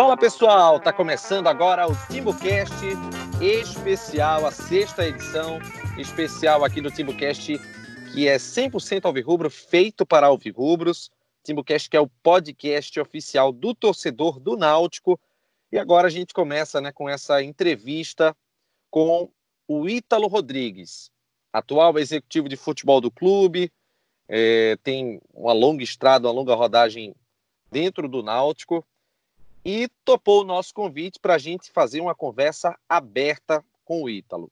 Fala pessoal, tá começando agora o TimbuCast especial, a sexta edição especial aqui do TimbuCast, que é 100% alvirrubro, feito para alvirrubros. TimbuCast que é o podcast oficial do torcedor do Náutico. E agora a gente começa né, com essa entrevista com o Ítalo Rodrigues, atual executivo de futebol do clube, é, tem uma longa estrada, uma longa rodagem dentro do Náutico e topou o nosso convite para a gente fazer uma conversa aberta com o Ítalo.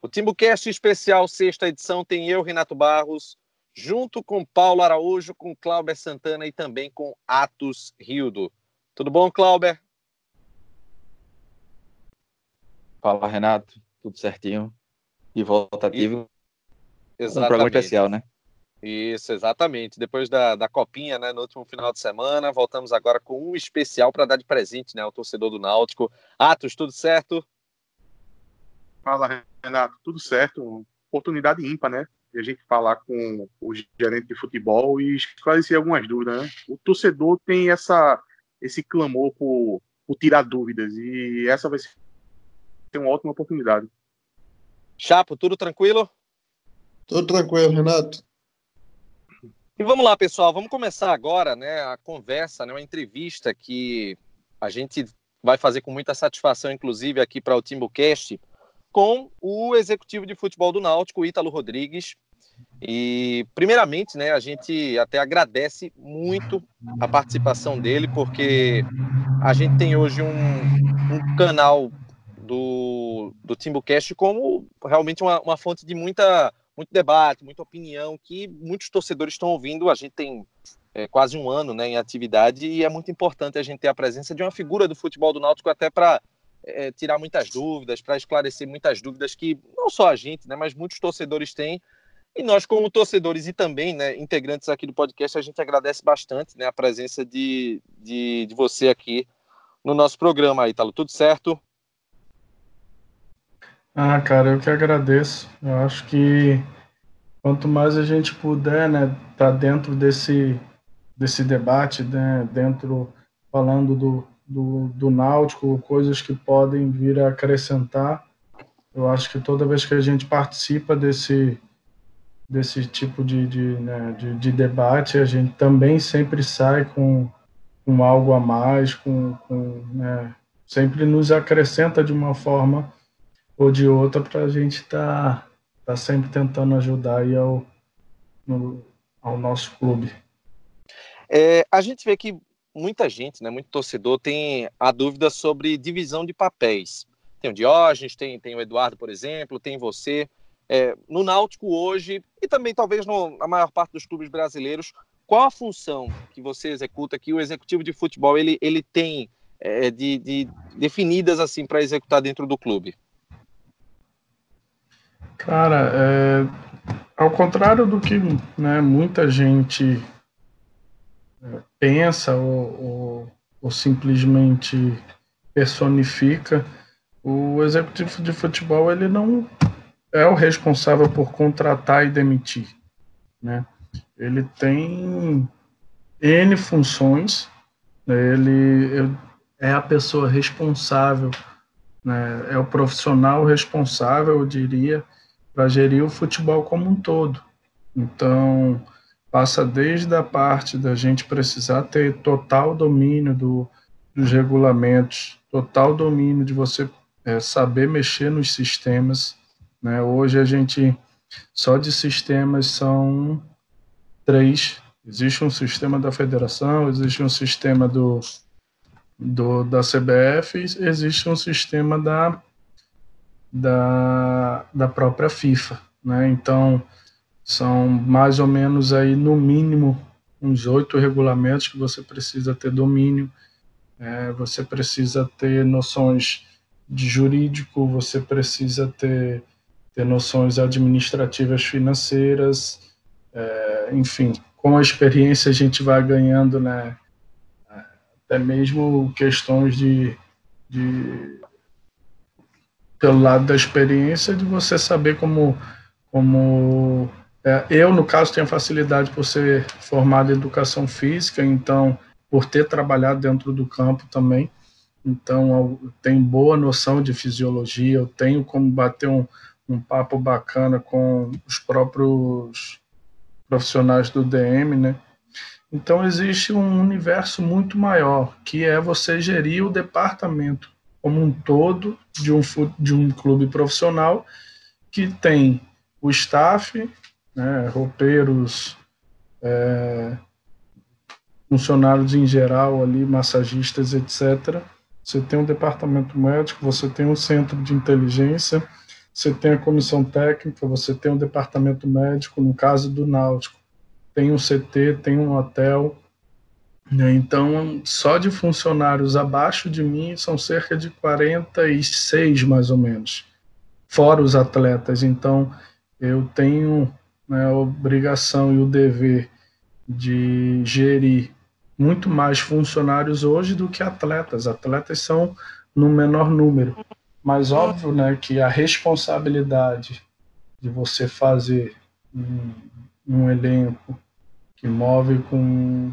O Timbucast especial sexta edição tem eu, Renato Barros, junto com Paulo Araújo, com Cláudio Santana e também com Atos Rildo. Tudo bom, Cláudio? Fala, Renato. Tudo certinho. E voltativo. E... Exatamente. Um programa especial, né? Isso, exatamente. Depois da, da copinha, né, no último final de semana, voltamos agora com um especial para dar de presente, né, ao torcedor do Náutico. Atos, tudo certo? Fala, Renato, tudo certo. Oportunidade ímpar, né? De a gente falar com o gerente de futebol e esclarecer algumas dúvidas, né? O torcedor tem essa esse clamor por, por tirar dúvidas e essa vai ser uma ótima oportunidade. Chapo, tudo tranquilo? Tudo tranquilo, Renato. E vamos lá, pessoal, vamos começar agora, né, a conversa, né, uma entrevista que a gente vai fazer com muita satisfação, inclusive aqui para o Timbucast, com o executivo de futebol do Náutico, Ítalo Rodrigues. E, primeiramente, né, a gente até agradece muito a participação dele, porque a gente tem hoje um, um canal do, do Timbucast como realmente uma, uma fonte de muita muito debate, muita opinião que muitos torcedores estão ouvindo. A gente tem é, quase um ano né, em atividade e é muito importante a gente ter a presença de uma figura do futebol do Náutico até para é, tirar muitas dúvidas, para esclarecer muitas dúvidas que não só a gente, né, mas muitos torcedores têm. E nós, como torcedores e também né, integrantes aqui do podcast, a gente agradece bastante né, a presença de, de, de você aqui no nosso programa, Ítalo. Tudo certo? Ah, cara, eu que agradeço. Eu acho que quanto mais a gente puder, né, tá dentro desse desse debate, né, dentro falando do, do, do náutico, coisas que podem vir a acrescentar. Eu acho que toda vez que a gente participa desse desse tipo de, de, né, de, de debate, a gente também sempre sai com, com algo a mais, com, com né, sempre nos acrescenta de uma forma ou de outra para a gente estar tá, tá sempre tentando ajudar aí ao, no, ao nosso clube. É, a gente vê que muita gente, né, muito torcedor, tem a dúvida sobre divisão de papéis. Tem o Diógenes, tem, tem o Eduardo, por exemplo, tem você. É, no Náutico hoje, e também talvez no, na maior parte dos clubes brasileiros, qual a função que você executa, que o executivo de futebol ele, ele tem é, de, de definidas assim para executar dentro do clube? Cara, é, ao contrário do que né, muita gente é, pensa ou, ou, ou, simplesmente personifica, o executivo de futebol ele não é o responsável por contratar e demitir, né? Ele tem n funções, né? ele é a pessoa responsável, né? é o profissional responsável, eu diria, para gerir o futebol como um todo. Então, passa desde a parte da gente precisar ter total domínio do, dos regulamentos, total domínio de você é, saber mexer nos sistemas. Né? Hoje a gente, só de sistemas são três. Existe um sistema da federação, existe um sistema do, do da CBF, existe um sistema da da, da própria FIFA, né? Então são mais ou menos aí no mínimo uns oito regulamentos que você precisa ter domínio, é, você precisa ter noções de jurídico, você precisa ter, ter noções administrativas financeiras, é, enfim, com a experiência a gente vai ganhando, né, até mesmo questões de, de pelo lado da experiência, de você saber como, como é, eu, no caso, tenho facilidade por ser formado em educação física, então, por ter trabalhado dentro do campo também, então eu tenho boa noção de fisiologia, eu tenho como bater um, um papo bacana com os próprios profissionais do DM, né? Então existe um universo muito maior, que é você gerir o departamento como um todo de um, de um clube profissional que tem o staff, né, roupeiros, é, funcionários em geral ali, massagistas, etc. Você tem um departamento médico, você tem um centro de inteligência, você tem a comissão técnica, você tem um departamento médico, no caso do Náutico, tem um CT, tem um hotel. Né? Então, só de funcionários abaixo de mim são cerca de 46, mais ou menos, fora os atletas. Então, eu tenho né, a obrigação e o dever de gerir muito mais funcionários hoje do que atletas. Atletas são no menor número. Mas óbvio né, que a responsabilidade de você fazer um, um elenco que move com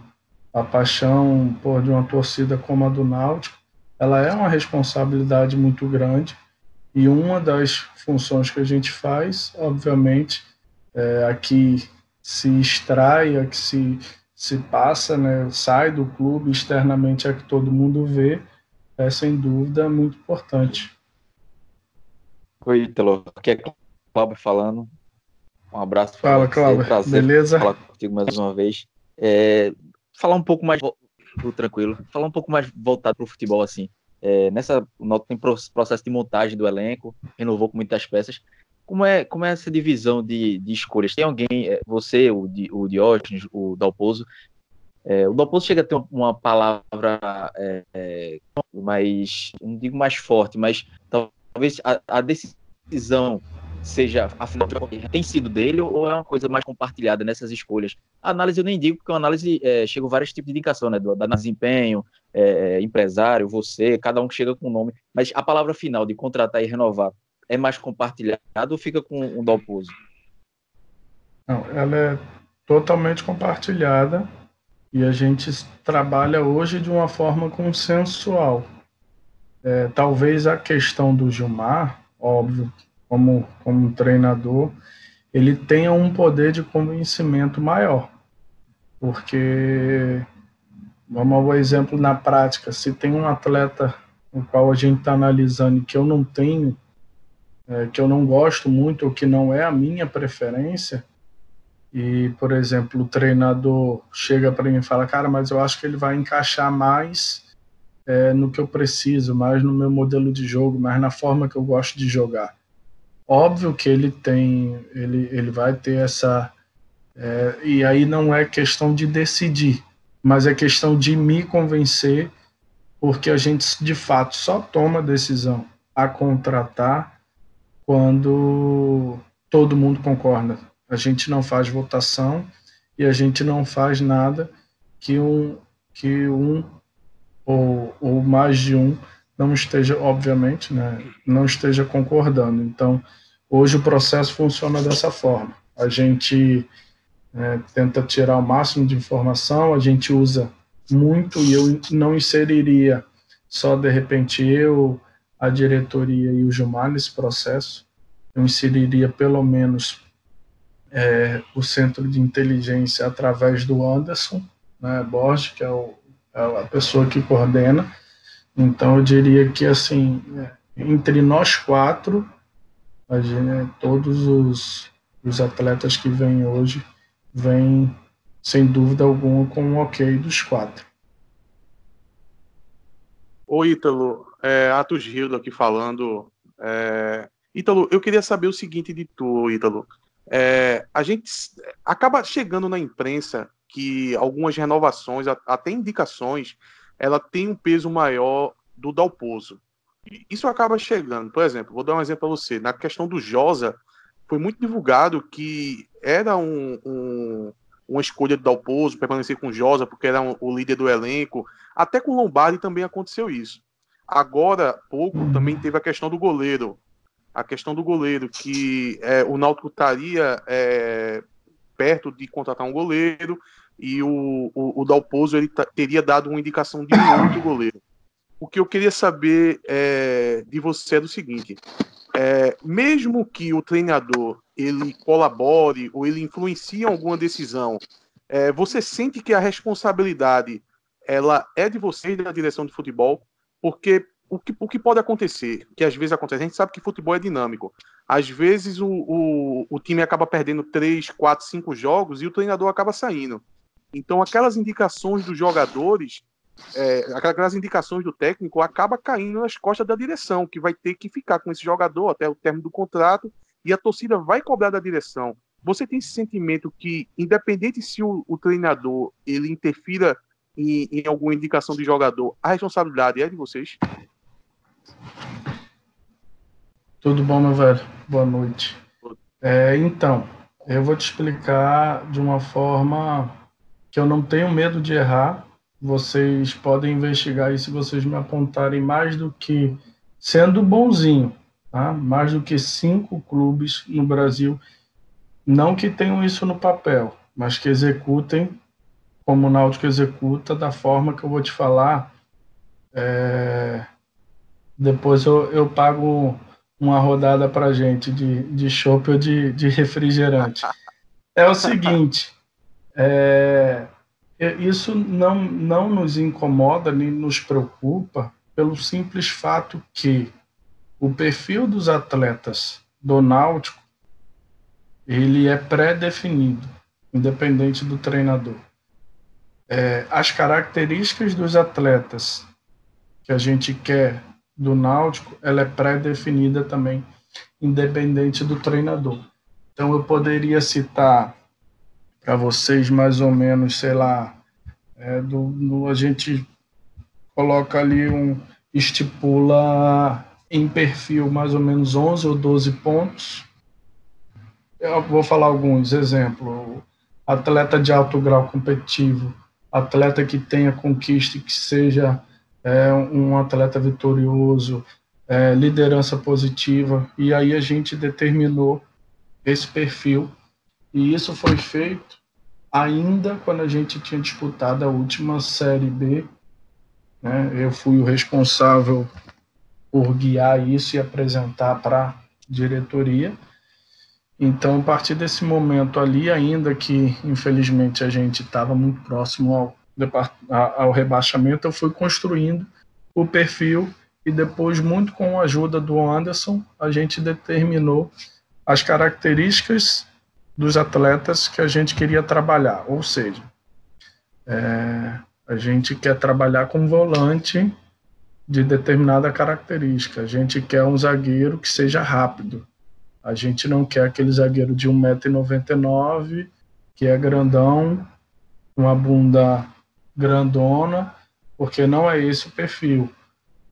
a paixão por de uma torcida como a do Náutico, ela é uma responsabilidade muito grande e uma das funções que a gente faz, obviamente, é, a que se extrai, a que se, se passa, né, sai do clube externamente a que todo mundo vê, é sem dúvida muito importante. Oi, Ítalo, aqui é Cláudio falando. Um abraço. Fala, Cláudio. Beleza? Falar contigo mais uma vez. É, falar um pouco mais tranquilo, falar um pouco mais voltado para o futebol assim. É, nessa nota tem processo de montagem do elenco, renovou com muitas peças. Como é, como é essa divisão de, de escolhas? Tem alguém, é, você, o, o Diógenes, o Dalpozo, é, o Dalpozo chega a ter uma palavra é, é, mais, não digo mais forte, mas talvez a, a decisão seja, afinal, tem sido dele ou é uma coisa mais compartilhada nessas escolhas? A análise eu nem digo, porque a análise é, chega vários tipos de indicação, né? Da desempenho, é, empresário, você, cada um chega com um nome, mas a palavra final de contratar e renovar é mais compartilhada ou fica com um Dalpozo? Não, ela é totalmente compartilhada e a gente trabalha hoje de uma forma consensual. É, talvez a questão do Gilmar, óbvio, como, como treinador, ele tenha um poder de convencimento maior. Porque, vamos ao exemplo na prática, se tem um atleta o qual a gente está analisando que eu não tenho, é, que eu não gosto muito, ou que não é a minha preferência, e, por exemplo, o treinador chega para mim e fala, cara, mas eu acho que ele vai encaixar mais é, no que eu preciso, mais no meu modelo de jogo, mais na forma que eu gosto de jogar. Óbvio que ele tem, ele, ele vai ter essa. É, e aí não é questão de decidir, mas é questão de me convencer, porque a gente de fato só toma decisão a contratar quando todo mundo concorda. A gente não faz votação e a gente não faz nada que um, que um ou, ou mais de um não esteja, obviamente, né, não esteja concordando. Então, hoje o processo funciona dessa forma. A gente é, tenta tirar o máximo de informação, a gente usa muito e eu não inseriria só de repente eu, a diretoria e o Gilmar nesse processo. Eu inseriria pelo menos é, o centro de inteligência através do Anderson né, Borges, que é, o, é a pessoa que coordena então eu diria que assim, entre nós quatro, gente, todos os, os atletas que vêm hoje vêm sem dúvida alguma com um ok dos quatro. Ô Ítalo, é, Atos Gildo aqui falando. É, Ítalo, eu queria saber o seguinte de tu, Ítalo. É, a gente acaba chegando na imprensa que algumas renovações, até indicações, ela tem um peso maior do Dalpozo. Isso acaba chegando. Por exemplo, vou dar um exemplo para você. Na questão do Josa, foi muito divulgado que era um, um, uma escolha do Dalpozo permanecer com o Josa, porque era um, o líder do elenco. Até com o Lombardi também aconteceu isso. Agora, pouco, também teve a questão do goleiro. A questão do goleiro, que é, o Náutico estaria é, perto de contratar um goleiro, e o, o, o Dalpozo ele teria dado uma indicação de um outro goleiro. o que eu queria saber é, de você é do seguinte: é, mesmo que o treinador ele colabore ou ele influencie alguma decisão, é, você sente que a responsabilidade ela é de vocês da direção de futebol, porque o que, o que pode acontecer, que às vezes acontece, a gente sabe que futebol é dinâmico. Às vezes o, o, o time acaba perdendo três, quatro, cinco jogos e o treinador acaba saindo. Então aquelas indicações dos jogadores é, aquelas indicações do técnico acaba caindo nas costas da direção, que vai ter que ficar com esse jogador até o término do contrato e a torcida vai cobrar da direção. Você tem esse sentimento que, independente se o, o treinador ele interfira em, em, alguma indicação de jogador, a responsabilidade é de vocês? Tudo bom, meu velho? Boa noite. É, então, eu vou te explicar de uma forma que eu não tenho medo de errar, vocês podem investigar isso se vocês me apontarem mais do que, sendo bonzinho, tá? mais do que cinco clubes no Brasil, não que tenham isso no papel, mas que executem como o Náutico executa, da forma que eu vou te falar. É... Depois eu, eu pago uma rodada para gente de, de ou de, de refrigerante. É o seguinte, é, é, isso não, não nos incomoda nem nos preocupa pelo simples fato que o perfil dos atletas do Náutico ele é pré-definido, independente do treinador. É, as características dos atletas que a gente quer do Náutico, ela é pré-definida também, independente do treinador. Então eu poderia citar para vocês mais ou menos, sei lá, é, do, do, a gente coloca ali um estipula em perfil mais ou menos 11 ou 12 pontos. Eu vou falar alguns exemplos. Atleta de alto grau competitivo, atleta que tenha conquista e que seja é, um atleta vitorioso, é, liderança positiva, e aí a gente determinou esse perfil e isso foi feito ainda quando a gente tinha disputado a última Série B. Né? Eu fui o responsável por guiar isso e apresentar para a diretoria. Então, a partir desse momento ali, ainda que infelizmente a gente estava muito próximo ao, ao rebaixamento, eu fui construindo o perfil e depois, muito com a ajuda do Anderson, a gente determinou as características dos atletas que a gente queria trabalhar. Ou seja, é, a gente quer trabalhar com volante de determinada característica. A gente quer um zagueiro que seja rápido. A gente não quer aquele zagueiro de 1,99m, que é grandão, uma bunda grandona, porque não é esse o perfil.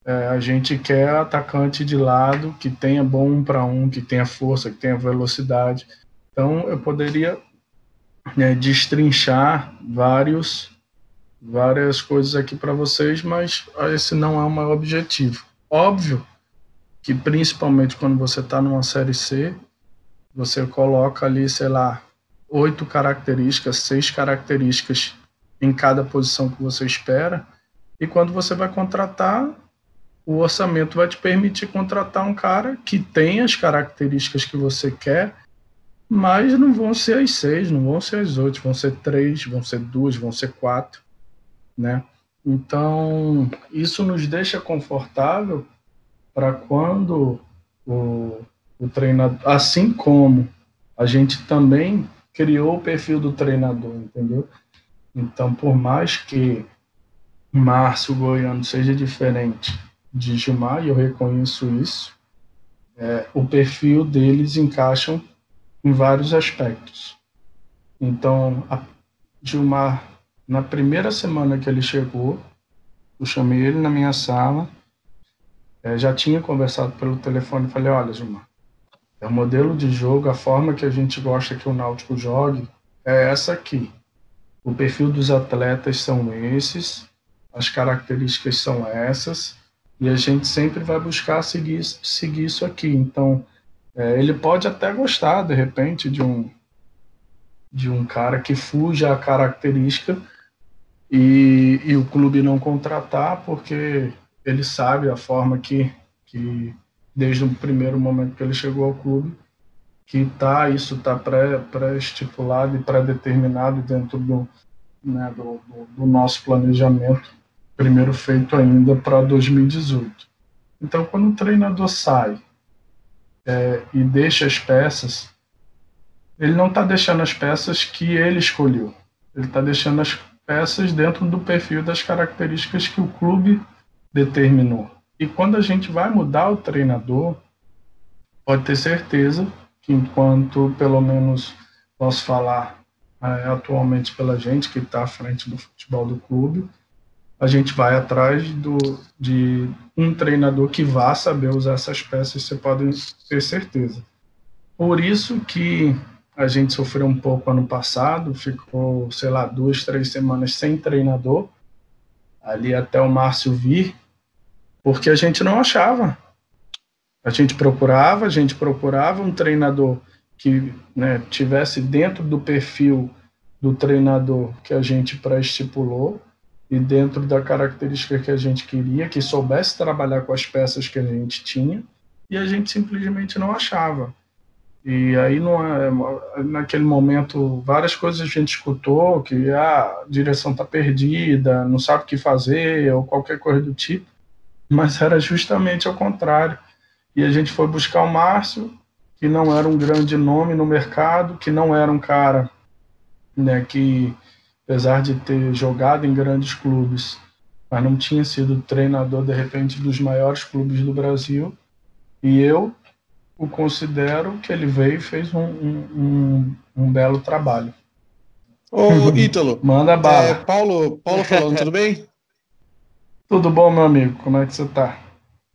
É, a gente quer atacante de lado que tenha bom um para um, que tenha força, que tenha velocidade. Então, eu poderia né, destrinchar vários, várias coisas aqui para vocês, mas esse não é o maior objetivo. Óbvio que, principalmente quando você está numa série C, você coloca ali, sei lá, oito características, seis características em cada posição que você espera, e quando você vai contratar, o orçamento vai te permitir contratar um cara que tem as características que você quer mas não vão ser as seis, não vão ser as oito, vão ser três, vão ser duas, vão ser quatro, né? Então, isso nos deixa confortável para quando o, o treinador, assim como a gente também criou o perfil do treinador, entendeu? Então, por mais que Márcio Goiano seja diferente de Gilmar, e eu reconheço isso, é, o perfil deles encaixam em vários aspectos. Então, a Gilmar, na primeira semana que ele chegou, eu chamei ele na minha sala, é, já tinha conversado pelo telefone, falei, olha, Gilmar, é o modelo de jogo, a forma que a gente gosta que o Náutico jogue é essa aqui. O perfil dos atletas são esses, as características são essas, e a gente sempre vai buscar seguir, seguir isso aqui. Então, é, ele pode até gostar, de repente, de um, de um cara que fuja a característica e, e o clube não contratar porque ele sabe a forma que, que desde o primeiro momento que ele chegou ao clube, que tá, isso está pré-estipulado pré e pré-determinado dentro do, né, do, do, do, nosso planejamento, primeiro feito ainda para 2018. Então, quando o treinador sai é, e deixa as peças, ele não está deixando as peças que ele escolheu, ele está deixando as peças dentro do perfil das características que o clube determinou. E quando a gente vai mudar o treinador, pode ter certeza que enquanto, pelo menos, posso falar é, atualmente pela gente que está à frente do futebol do clube, a gente vai atrás do, de um treinador que vá saber usar essas peças, você pode ter certeza. Por isso que a gente sofreu um pouco ano passado, ficou, sei lá, duas, três semanas sem treinador, ali até o Márcio vir, porque a gente não achava. A gente procurava, a gente procurava um treinador que né, tivesse dentro do perfil do treinador que a gente pré-estipulou e dentro da característica que a gente queria, que soubesse trabalhar com as peças que a gente tinha, e a gente simplesmente não achava. E aí, é, naquele momento, várias coisas a gente escutou, que ah, a direção está perdida, não sabe o que fazer, ou qualquer coisa do tipo, mas era justamente ao contrário. E a gente foi buscar o Márcio, que não era um grande nome no mercado, que não era um cara né, que, apesar de ter jogado em grandes clubes, mas não tinha sido treinador, de repente, dos maiores clubes do Brasil. E eu o considero que ele veio e fez um, um, um, um belo trabalho. Ô, Ítalo. Manda bala. É, Paulo, Paulo falando, tudo bem? Tudo bom, meu amigo? Como é que você tá?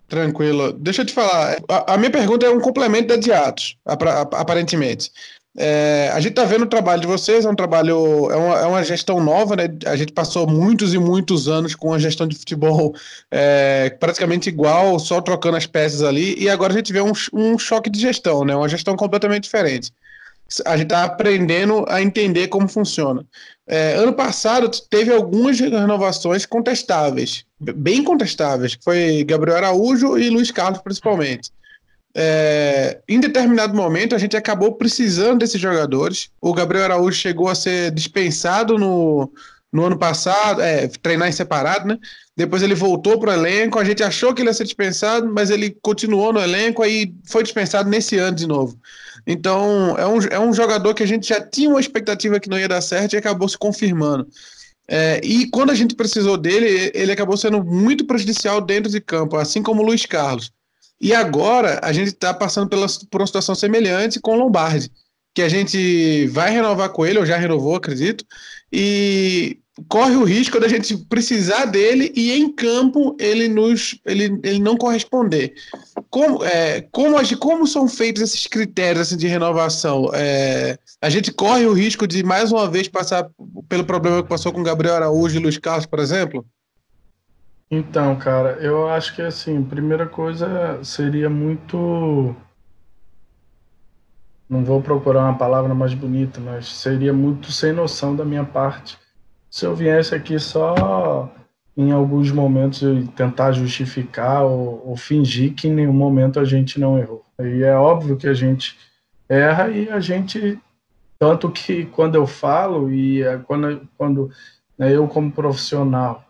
Tranquilo. Deixa eu te falar. A, a minha pergunta é um complemento da de Atos, aparentemente. É, a gente está vendo o trabalho de vocês, é um trabalho, é uma, é uma, gestão nova, né? A gente passou muitos e muitos anos com a gestão de futebol é, praticamente igual, só trocando as peças ali, e agora a gente vê um, um choque de gestão, né? Uma gestão completamente diferente. A gente está aprendendo a entender como funciona. É, ano passado teve algumas renovações contestáveis, bem contestáveis, que foi Gabriel Araújo e Luiz Carlos principalmente é, em determinado momento a gente acabou precisando desses jogadores. O Gabriel Araújo chegou a ser dispensado no, no ano passado, é, treinar em separado, né? Depois ele voltou para o elenco. A gente achou que ele ia ser dispensado, mas ele continuou no elenco aí foi dispensado nesse ano de novo. Então é um, é um jogador que a gente já tinha uma expectativa que não ia dar certo e acabou se confirmando. É, e quando a gente precisou dele, ele acabou sendo muito prejudicial dentro de campo, assim como o Luiz Carlos. E agora a gente está passando pela, por uma situação semelhante com o Lombardi, que a gente vai renovar com ele, ou já renovou, acredito, e corre o risco da gente precisar dele e em campo ele nos ele, ele não corresponder. Como, é, como, como são feitos esses critérios assim, de renovação? É, a gente corre o risco de mais uma vez passar pelo problema que passou com Gabriel Araújo e Luiz Carlos, por exemplo? Então, cara, eu acho que assim, primeira coisa seria muito. Não vou procurar uma palavra mais bonita, mas seria muito sem noção da minha parte se eu viesse aqui só em alguns momentos eu tentar justificar ou, ou fingir que em nenhum momento a gente não errou. E é óbvio que a gente erra e a gente tanto que quando eu falo e é quando, quando né, eu como profissional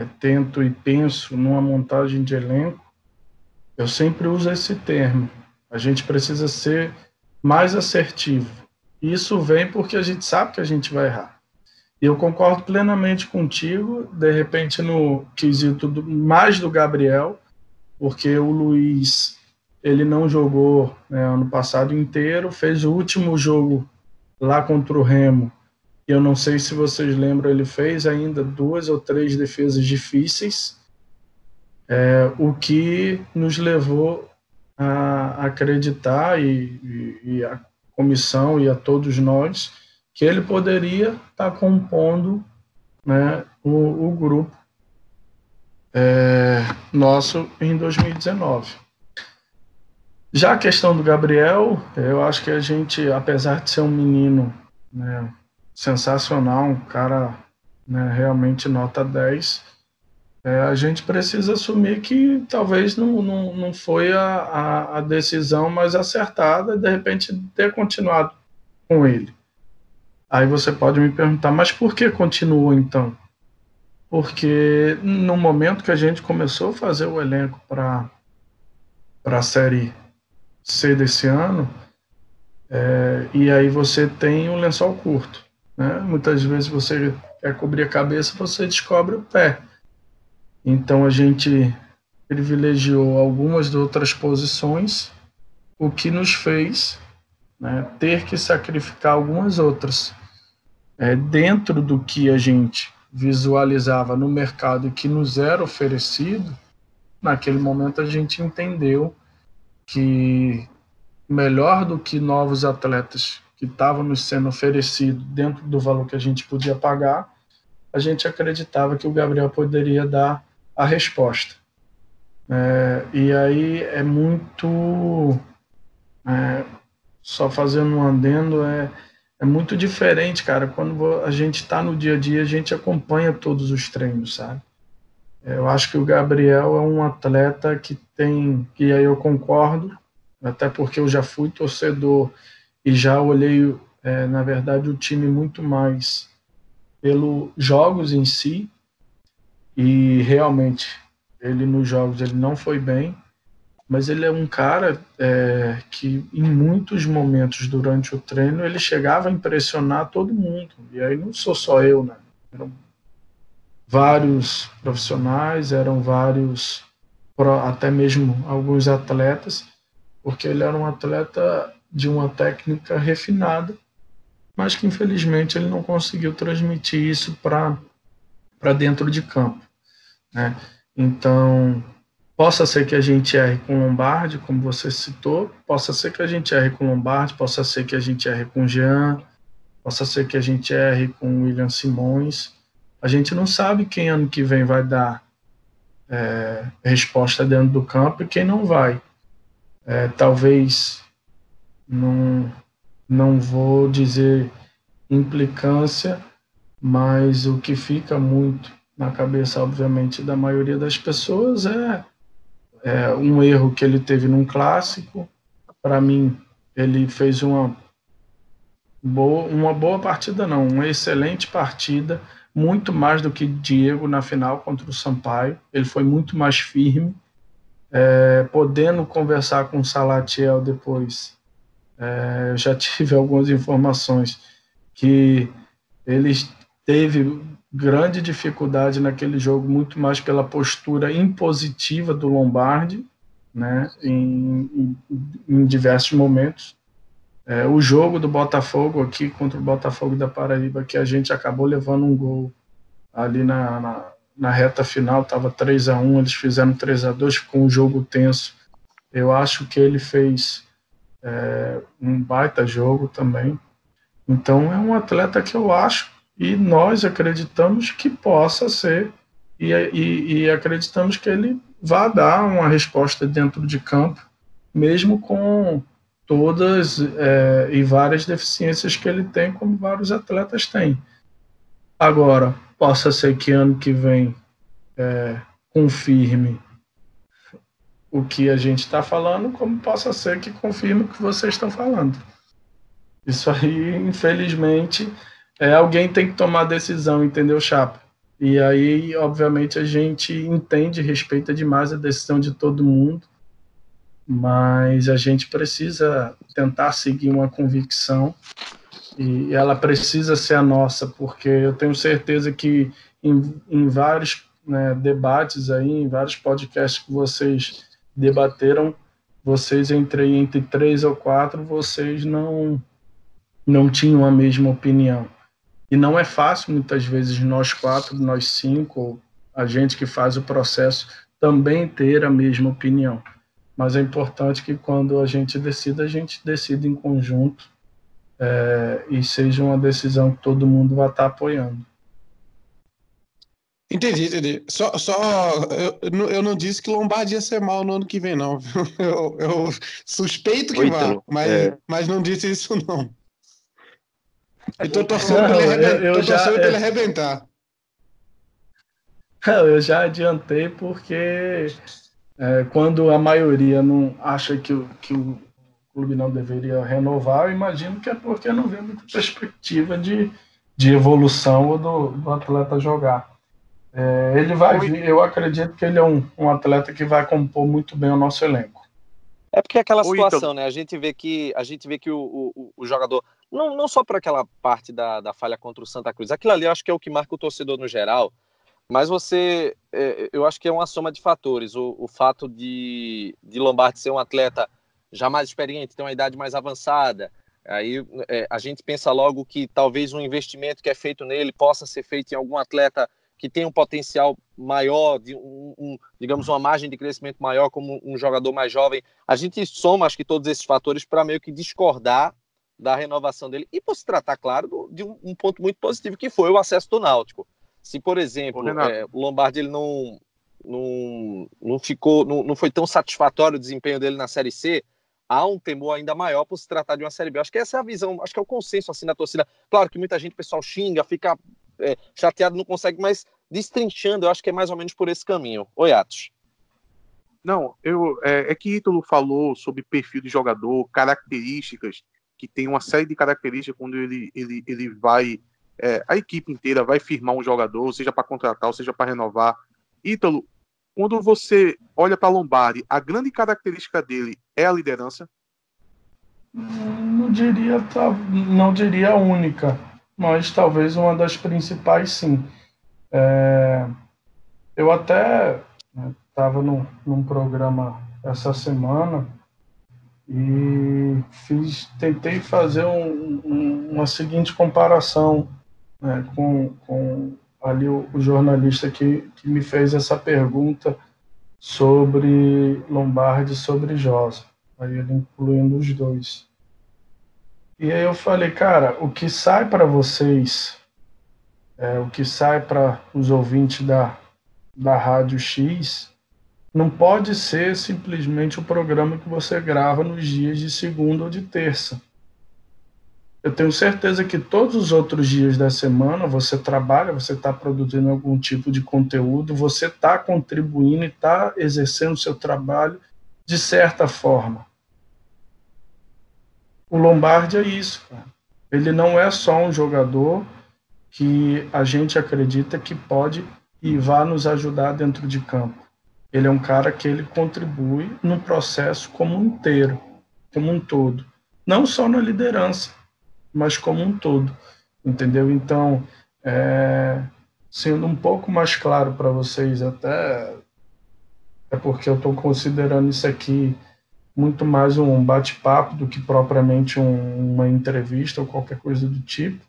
é, tento e penso numa montagem de elenco, eu sempre uso esse termo. A gente precisa ser mais assertivo. Isso vem porque a gente sabe que a gente vai errar. E eu concordo plenamente contigo, de repente no quesito do, mais do Gabriel, porque o Luiz ele não jogou né, ano passado inteiro, fez o último jogo lá contra o Remo eu não sei se vocês lembram, ele fez ainda duas ou três defesas difíceis, é, o que nos levou a acreditar e, e, e, a comissão e a todos nós que ele poderia estar tá compondo né, o, o grupo é, nosso em 2019. Já a questão do Gabriel, eu acho que a gente, apesar de ser um menino né, sensacional, um cara né, realmente nota 10. é, a gente precisa assumir que talvez não, não, não foi a, a, a decisão mais acertada, de repente ter continuado com ele. Aí você pode me perguntar, mas por que continuou então? Porque no momento que a gente começou a fazer o elenco para a série C desse ano, é, e aí você tem um lençol curto. Né? Muitas vezes você quer cobrir a cabeça, você descobre o pé. Então a gente privilegiou algumas outras posições, o que nos fez né, ter que sacrificar algumas outras. É, dentro do que a gente visualizava no mercado que nos era oferecido, naquele momento a gente entendeu que melhor do que novos atletas que estavam nos sendo oferecidos dentro do valor que a gente podia pagar, a gente acreditava que o Gabriel poderia dar a resposta. É, e aí é muito. É, só fazendo um andendo, é, é muito diferente, cara. Quando a gente está no dia a dia, a gente acompanha todos os treinos, sabe? É, eu acho que o Gabriel é um atleta que tem, e aí eu concordo, até porque eu já fui torcedor e já olhei, é, na verdade, o time muito mais pelos jogos em si, e realmente ele nos jogos ele não foi bem, mas ele é um cara é, que em muitos momentos durante o treino ele chegava a impressionar todo mundo. E aí não sou só eu, né? Eram vários profissionais, eram vários, até mesmo alguns atletas, porque ele era um atleta de uma técnica refinada, mas que infelizmente ele não conseguiu transmitir isso para dentro de campo. Né? Então, possa ser que a gente erre com Lombardi, como você citou, possa ser que a gente erre com Lombardi, possa ser que a gente erre com Jean, possa ser que a gente erre com William Simões. A gente não sabe quem ano que vem vai dar é, resposta dentro do campo e quem não vai. É, talvez não, não vou dizer implicância, mas o que fica muito na cabeça, obviamente, da maioria das pessoas é, é um erro que ele teve num clássico. Para mim, ele fez uma boa, uma boa partida, não, uma excelente partida, muito mais do que Diego na final contra o Sampaio. Ele foi muito mais firme, é, podendo conversar com o Salatiel depois. É, já tive algumas informações que ele teve grande dificuldade naquele jogo, muito mais pela postura impositiva do Lombardi, né, em, em, em diversos momentos. É, o jogo do Botafogo aqui contra o Botafogo da Paraíba, que a gente acabou levando um gol ali na, na, na reta final, estava 3 a 1 eles fizeram 3 a 2 com um jogo tenso. Eu acho que ele fez é, um baita jogo também. Então é um atleta que eu acho e nós acreditamos que possa ser, e, e, e acreditamos que ele vá dar uma resposta dentro de campo, mesmo com todas é, e várias deficiências que ele tem, como vários atletas têm. Agora, possa ser que ano que vem é, confirme o que a gente está falando, como possa ser que confirme o que vocês estão falando. Isso aí, infelizmente, é, alguém tem que tomar a decisão, entendeu, Chapa? E aí, obviamente, a gente entende respeita demais a decisão de todo mundo, mas a gente precisa tentar seguir uma convicção e ela precisa ser a nossa, porque eu tenho certeza que em, em vários né, debates aí, em vários podcasts que vocês debateram, vocês entre entre três ou quatro, vocês não não tinham a mesma opinião. E não é fácil, muitas vezes, nós quatro, nós cinco, a gente que faz o processo, também ter a mesma opinião. Mas é importante que quando a gente decida, a gente decida em conjunto é, e seja uma decisão que todo mundo vai estar apoiando. Entendi, entendi. Só, só eu, eu não disse que Lombardi ia ser mal no ano que vem, não. Eu, eu suspeito que vá, mas, é... mas não disse isso, não. Eu tô torcendo para ele, arrebentar, eu, eu já, ele arrebentar. Eu já adiantei porque é, quando a maioria não acha que, o, que o clube não deveria renovar, eu imagino que é porque não vê muita perspectiva de, de evolução do, do atleta jogar. É, ele vai vir, eu acredito que ele é um, um atleta que vai compor muito bem o nosso elenco. É porque é aquela situação, né? A gente vê que a gente vê que o, o, o jogador não, não só por aquela parte da, da falha contra o Santa Cruz, aquilo ali eu acho que é o que marca o torcedor no geral. Mas você, é, eu acho que é uma soma de fatores. O, o fato de, de Lombardi ser um atleta já mais experiente, ter uma idade mais avançada, aí é, a gente pensa logo que talvez um investimento que é feito nele possa ser feito em algum atleta que tem um potencial maior, de um, um, digamos, uma margem de crescimento maior como um jogador mais jovem. A gente soma, acho que todos esses fatores para meio que discordar da renovação dele e por se tratar, claro, de um, um, ponto muito positivo que foi o acesso do Náutico. Se, por exemplo, é, o Lombardi ele não, não, não ficou, não, não foi tão satisfatório o desempenho dele na Série C, há um temor ainda maior por se tratar de uma Série B. Acho que essa é a visão, acho que é o consenso assim na torcida. Claro que muita gente, pessoal, xinga, fica é, chateado, não consegue, mas destrinchando, eu acho que é mais ou menos por esse caminho. Oi, Atos. Não, eu, é, é que Ítalo falou sobre perfil de jogador, características, que tem uma série de características quando ele, ele, ele vai, é, a equipe inteira vai firmar um jogador, seja para contratar, ou seja para renovar. Ítalo, quando você olha para Lombardi, a grande característica dele é a liderança? Não diria, tá, não diria a única mas talvez uma das principais, sim. É, eu até estava né, num programa essa semana e fiz, tentei fazer um, um, uma seguinte comparação né, com, com ali o, o jornalista que, que me fez essa pergunta sobre Lombardi e sobre Josa, aí ele incluindo os dois. E aí eu falei, cara, o que sai para vocês, é, o que sai para os ouvintes da, da Rádio X, não pode ser simplesmente o programa que você grava nos dias de segunda ou de terça. Eu tenho certeza que todos os outros dias da semana você trabalha, você está produzindo algum tipo de conteúdo, você está contribuindo e está exercendo seu trabalho de certa forma. O Lombardi é isso, cara. Ele não é só um jogador que a gente acredita que pode e vai nos ajudar dentro de campo. Ele é um cara que ele contribui no processo como um inteiro, como um todo. Não só na liderança, mas como um todo, entendeu? Então, é, sendo um pouco mais claro para vocês, até é porque eu estou considerando isso aqui muito mais um bate-papo do que propriamente um, uma entrevista ou qualquer coisa do tipo.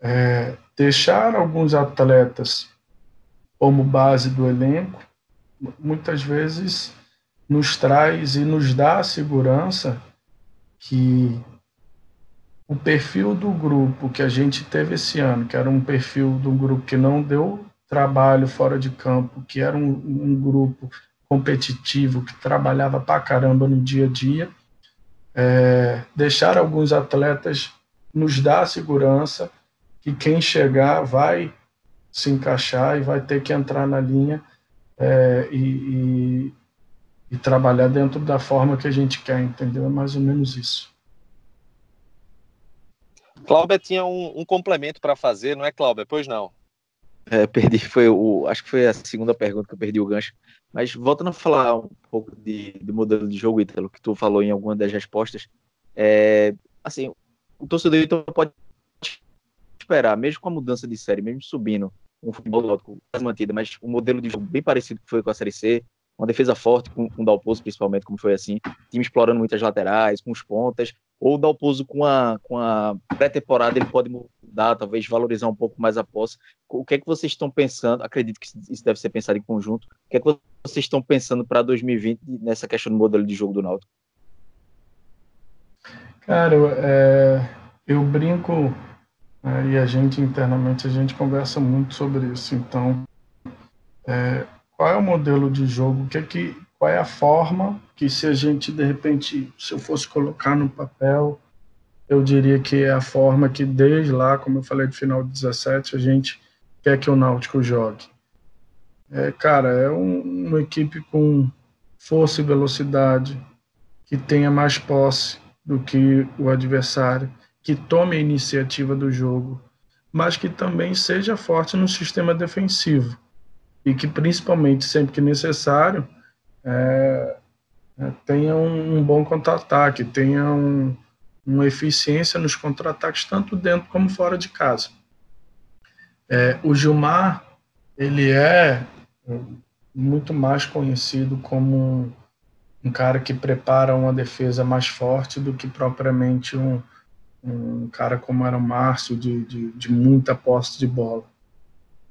É, deixar alguns atletas como base do elenco muitas vezes nos traz e nos dá a segurança que o perfil do grupo que a gente teve esse ano, que era um perfil de um grupo que não deu trabalho fora de campo, que era um, um grupo competitivo, que trabalhava pra caramba no dia a dia. É, deixar alguns atletas nos dá segurança que quem chegar vai se encaixar e vai ter que entrar na linha é, e, e, e, trabalhar dentro da forma que a gente quer, entendeu? É mais ou menos isso. Cláudia tinha um, um complemento para fazer, não é, Cláudia? Pois não. É, perdi, foi o, acho que foi a segunda pergunta que eu perdi o gancho. Mas voltando a falar um pouco de, de modelo de jogo, Ítalo, que tu falou em alguma das respostas, é, assim, o torcedor então pode esperar, mesmo com a mudança de série, mesmo subindo, um futebol lógico mantida, mas um modelo de jogo bem parecido que foi com a Série C, uma defesa forte com, com o Dalpozo, principalmente, como foi assim, time explorando muitas laterais, com os pontas, ou o Dalpozo com a, com a pré-temporada ele pode mudar, talvez valorizar um pouco mais a posse. O que é que vocês estão pensando? Acredito que isso deve ser pensado em conjunto. O que é que vocês estão pensando para 2020 nessa questão do modelo de jogo do Náutico? Cara, é, eu brinco é, e a gente internamente a gente conversa muito sobre isso. Então, é, qual é o modelo de jogo? O que é que, qual é a forma que se a gente de repente, se eu fosse colocar no papel, eu diria que é a forma que desde lá, como eu falei, do final de 17, a gente quer que o Náutico jogue. É, cara, é um, uma equipe com força e velocidade, que tenha mais posse do que o adversário, que tome a iniciativa do jogo, mas que também seja forte no sistema defensivo e que principalmente sempre que necessário é, é, tenha um, bom contra-ataque, tenha um, uma eficiência nos contra-ataques tanto dentro como fora de casa. É, o Gilmar ele é muito mais conhecido como um, cara que prepara uma defesa mais forte do que propriamente um, um cara como era o Márcio de, de, de muita posse de bola.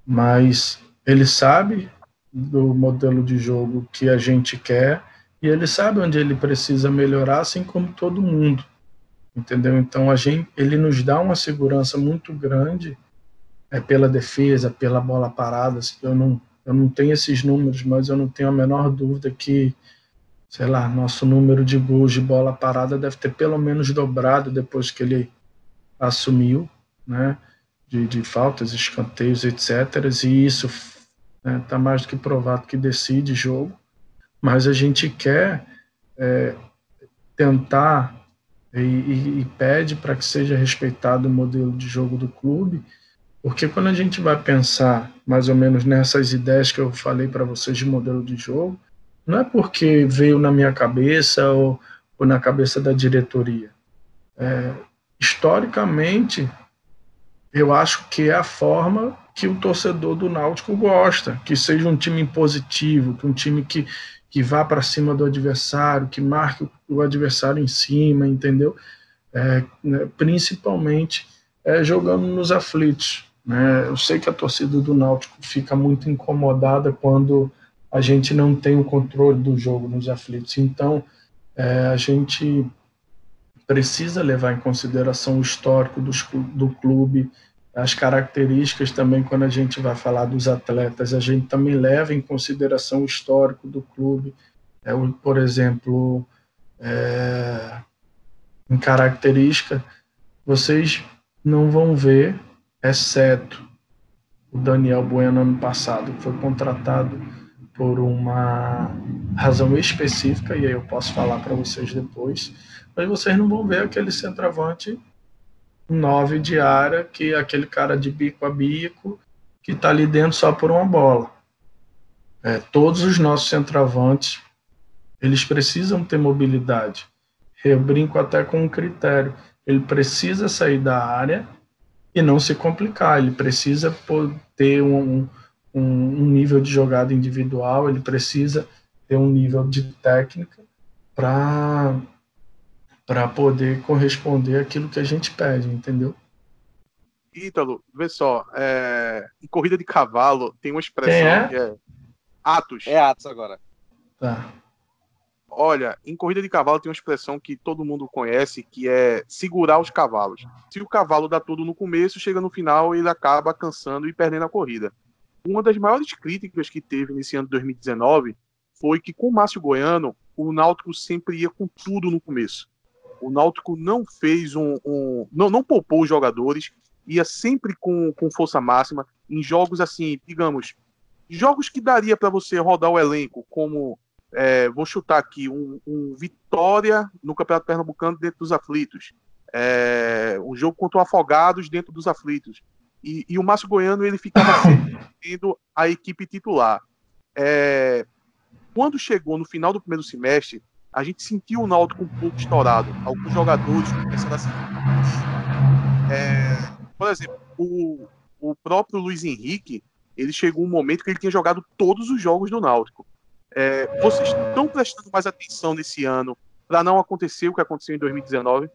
Mas ele sabe do modelo de jogo que a gente quer e ele sabe onde ele precisa melhorar, assim como todo mundo, entendeu? Então a gente, ele nos dá uma segurança muito grande é pela defesa, pela bola parada. Eu não, eu não tenho esses números, mas eu não tenho a menor dúvida que, sei lá, nosso número de gols de bola parada deve ter pelo menos dobrado depois que ele assumiu, né? De, de faltas, escanteios, etc. E isso Está né? Tá mais do que provado que decide jogo, mas a gente quer é, tentar e, e, e pede para que seja respeitado o modelo de jogo do clube, porque quando a gente vai pensar mais ou menos nessas ideias que eu falei para vocês de modelo de jogo, não é porque veio na minha cabeça ou, ou na cabeça da diretoria. É, historicamente, eu acho que é a forma que o torcedor do Náutico gosta, que seja um time positivo, que um time que, que vá para cima do adversário, que marque o adversário em cima, entendeu? É, né, principalmente é, jogando nos aflitos. Né? Eu sei que a torcida do Náutico fica muito incomodada quando a gente não tem o controle do jogo nos aflitos. Então, é, a gente precisa levar em consideração o histórico do, do clube, as características também, quando a gente vai falar dos atletas, a gente também leva em consideração o histórico do clube. É, por exemplo, é, em característica, vocês não vão ver, exceto o Daniel Bueno ano passado, que foi contratado por uma razão específica, e aí eu posso falar para vocês depois, mas vocês não vão ver aquele centroavante nove de área, que é aquele cara de bico a bico, que está ali dentro só por uma bola. É, todos os nossos centroavantes, eles precisam ter mobilidade. Eu brinco até com um critério. Ele precisa sair da área e não se complicar. Ele precisa ter um, um, um nível de jogada individual, ele precisa ter um nível de técnica para para poder corresponder aquilo que a gente pede, entendeu? Ítalo, vê só, é, em corrida de cavalo tem uma expressão é? que é Atos. É Atos agora. Tá. Olha, em corrida de cavalo tem uma expressão que todo mundo conhece, que é segurar os cavalos. Se o cavalo dá tudo no começo, chega no final ele acaba cansando e perdendo a corrida. Uma das maiores críticas que teve nesse ano de 2019 foi que com o Márcio Goiano, o Náutico sempre ia com tudo no começo. O Náutico não fez um. um não, não poupou os jogadores, ia sempre com, com força máxima. Em jogos assim, digamos, jogos que daria para você rodar o elenco, como é, vou chutar aqui, um, um, Vitória no Campeonato Pernambucano dentro dos aflitos. É, um jogo contra o Afogados dentro dos aflitos. E, e o Márcio Goiano ele ficava tendo a equipe titular. É, quando chegou no final do primeiro semestre, a gente sentiu o Náutico um pouco estourado. Alguns jogadores começaram a se. É, por exemplo, o, o próprio Luiz Henrique, ele chegou um momento que ele tinha jogado todos os jogos do Náutico. É, vocês estão prestando mais atenção nesse ano para não acontecer o que aconteceu em 2019?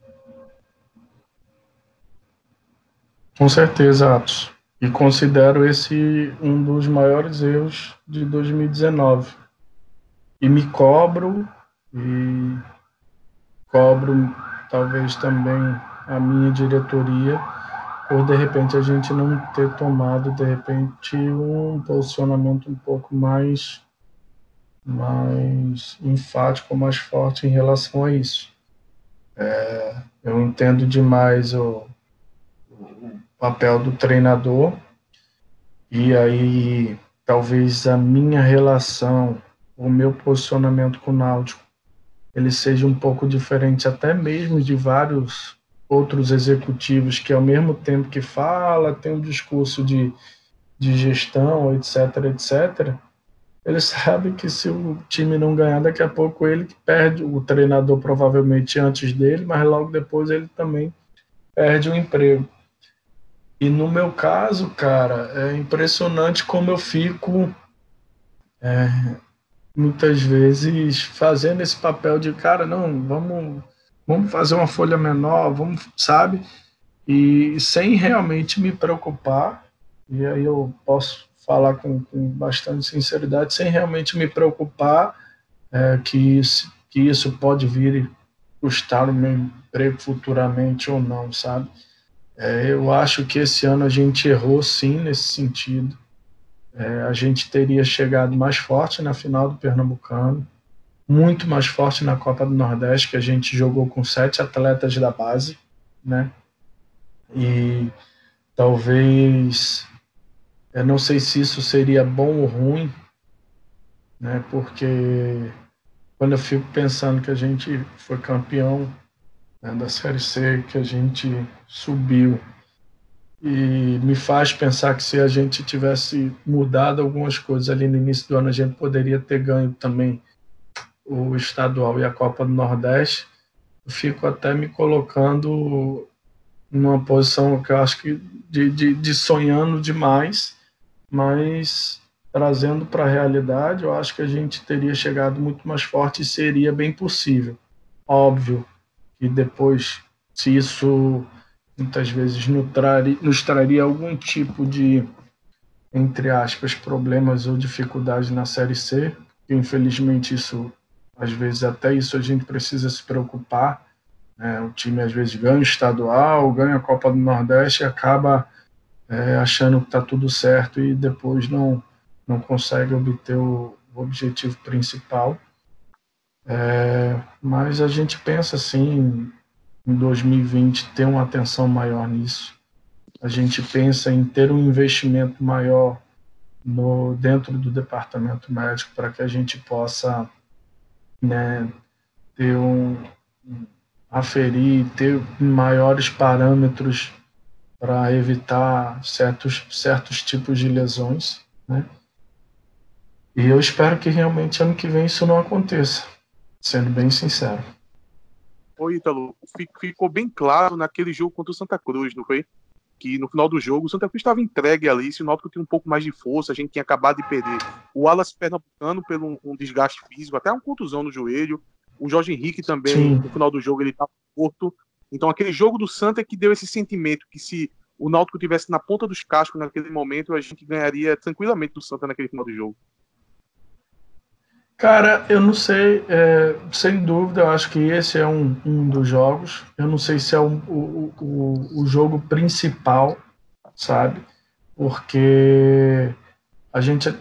Com certeza, Atos. E considero esse um dos maiores erros de 2019. E me cobro e cobro talvez também a minha diretoria por de repente a gente não ter tomado de repente um posicionamento um pouco mais mais enfático, mais forte em relação a isso. É, eu entendo demais o, o papel do treinador e aí talvez a minha relação, o meu posicionamento com o Náutico, ele seja um pouco diferente até mesmo de vários outros executivos que ao mesmo tempo que fala, tem um discurso de, de gestão, etc, etc, ele sabe que se o time não ganhar, daqui a pouco ele perde, o treinador provavelmente antes dele, mas logo depois ele também perde o emprego. E no meu caso, cara, é impressionante como eu fico é, muitas vezes fazendo esse papel de cara, não, vamos, vamos fazer uma folha menor, vamos, sabe? E sem realmente me preocupar, e aí eu posso falar com, com bastante sinceridade, sem realmente me preocupar é, que, isso, que isso pode vir custar o meu emprego futuramente ou não, sabe? É, eu acho que esse ano a gente errou sim nesse sentido. É, a gente teria chegado mais forte na final do Pernambucano, muito mais forte na Copa do Nordeste, que a gente jogou com sete atletas da base, né? E talvez eu não sei se isso seria bom ou ruim, né? Porque quando eu fico pensando que a gente foi campeão né, da Série C, que a gente subiu, e me faz pensar que se a gente tivesse mudado algumas coisas ali no início do ano, a gente poderia ter ganho também o estadual e a Copa do Nordeste. Fico até me colocando numa posição que eu acho que de, de, de sonhando demais mas trazendo para a realidade, eu acho que a gente teria chegado muito mais forte e seria bem possível. Óbvio que depois, se isso muitas vezes nos traria, nos traria algum tipo de, entre aspas, problemas ou dificuldades na Série C, que infelizmente isso, às vezes até isso a gente precisa se preocupar. Né? O time às vezes ganha o estadual, ganha a Copa do Nordeste e acaba é, achando que está tudo certo e depois não, não consegue obter o objetivo principal. É, mas a gente pensa assim em 2020 ter uma atenção maior nisso. A gente pensa em ter um investimento maior no dentro do departamento médico para que a gente possa né, ter um aferir, ter maiores parâmetros para evitar certos, certos tipos de lesões, né? E eu espero que realmente ano que vem isso não aconteça, sendo bem sincero. Ô Ítalo, ficou bem claro naquele jogo contra o Santa Cruz, não foi? Que no final do jogo o Santa Cruz estava entregue ali, se o Náutico tinha um pouco mais de força, a gente tinha acabado de perder o Alas Pernambucano pelo um, um desgaste físico, até uma contusão no joelho, o Jorge Henrique também, Sim. no final do jogo ele estava morto, então, aquele jogo do Santa é que deu esse sentimento que se o Náutico tivesse na ponta dos cascos naquele momento, a gente ganharia tranquilamente do Santa naquele final do jogo. Cara, eu não sei, é, sem dúvida, eu acho que esse é um, um dos jogos. Eu não sei se é o, o, o, jogo principal, sabe? Porque a gente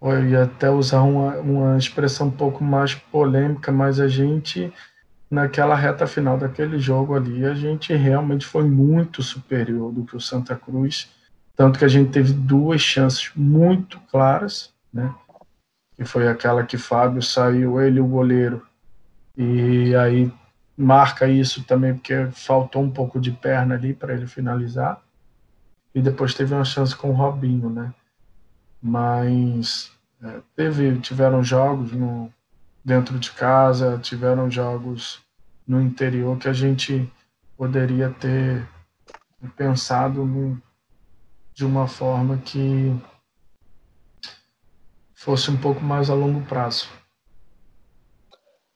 eu ia até usar uma, uma expressão um pouco mais polêmica, mas a gente naquela reta final daquele jogo ali, a gente realmente foi muito superior do que o Santa Cruz, tanto que a gente teve duas chances muito claras, né? Que foi aquela que Fábio saiu, ele o goleiro, e aí marca isso também porque faltou um pouco de perna ali para ele finalizar. E depois teve uma chance com o Robinho, né? Mas é, teve, tiveram jogos no, dentro de casa, tiveram jogos no interior que a gente poderia ter pensado no, de uma forma que fosse um pouco mais a longo prazo.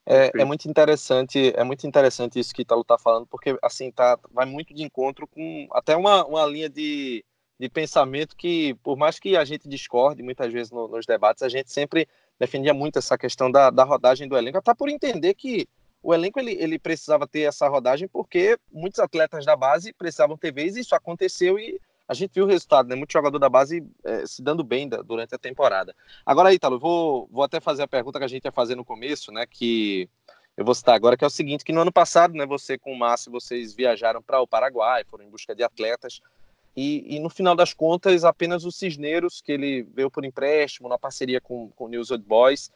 É, é, muito interessante, é muito interessante isso que Italo está falando, porque assim tá, vai muito de encontro com até uma, uma linha de, de pensamento que, por mais que a gente discorde muitas vezes no, nos debates, a gente sempre defendia muito essa questão da, da rodagem do elenco, até por entender que o elenco ele, ele precisava ter essa rodagem porque muitos atletas da base precisavam ter vez e isso aconteceu e a gente viu o resultado, né? Muito jogador da base é, se dando bem da, durante a temporada. Agora, Ítalo, vou, vou até fazer a pergunta que a gente ia fazer no começo, né? Que eu vou citar agora, que é o seguinte, que no ano passado, né, você com o Márcio, vocês viajaram para o Paraguai, foram em busca de atletas. E, e, no final das contas, apenas o Cisneiros, que ele veio por empréstimo, na parceria com, com o News Old Boys.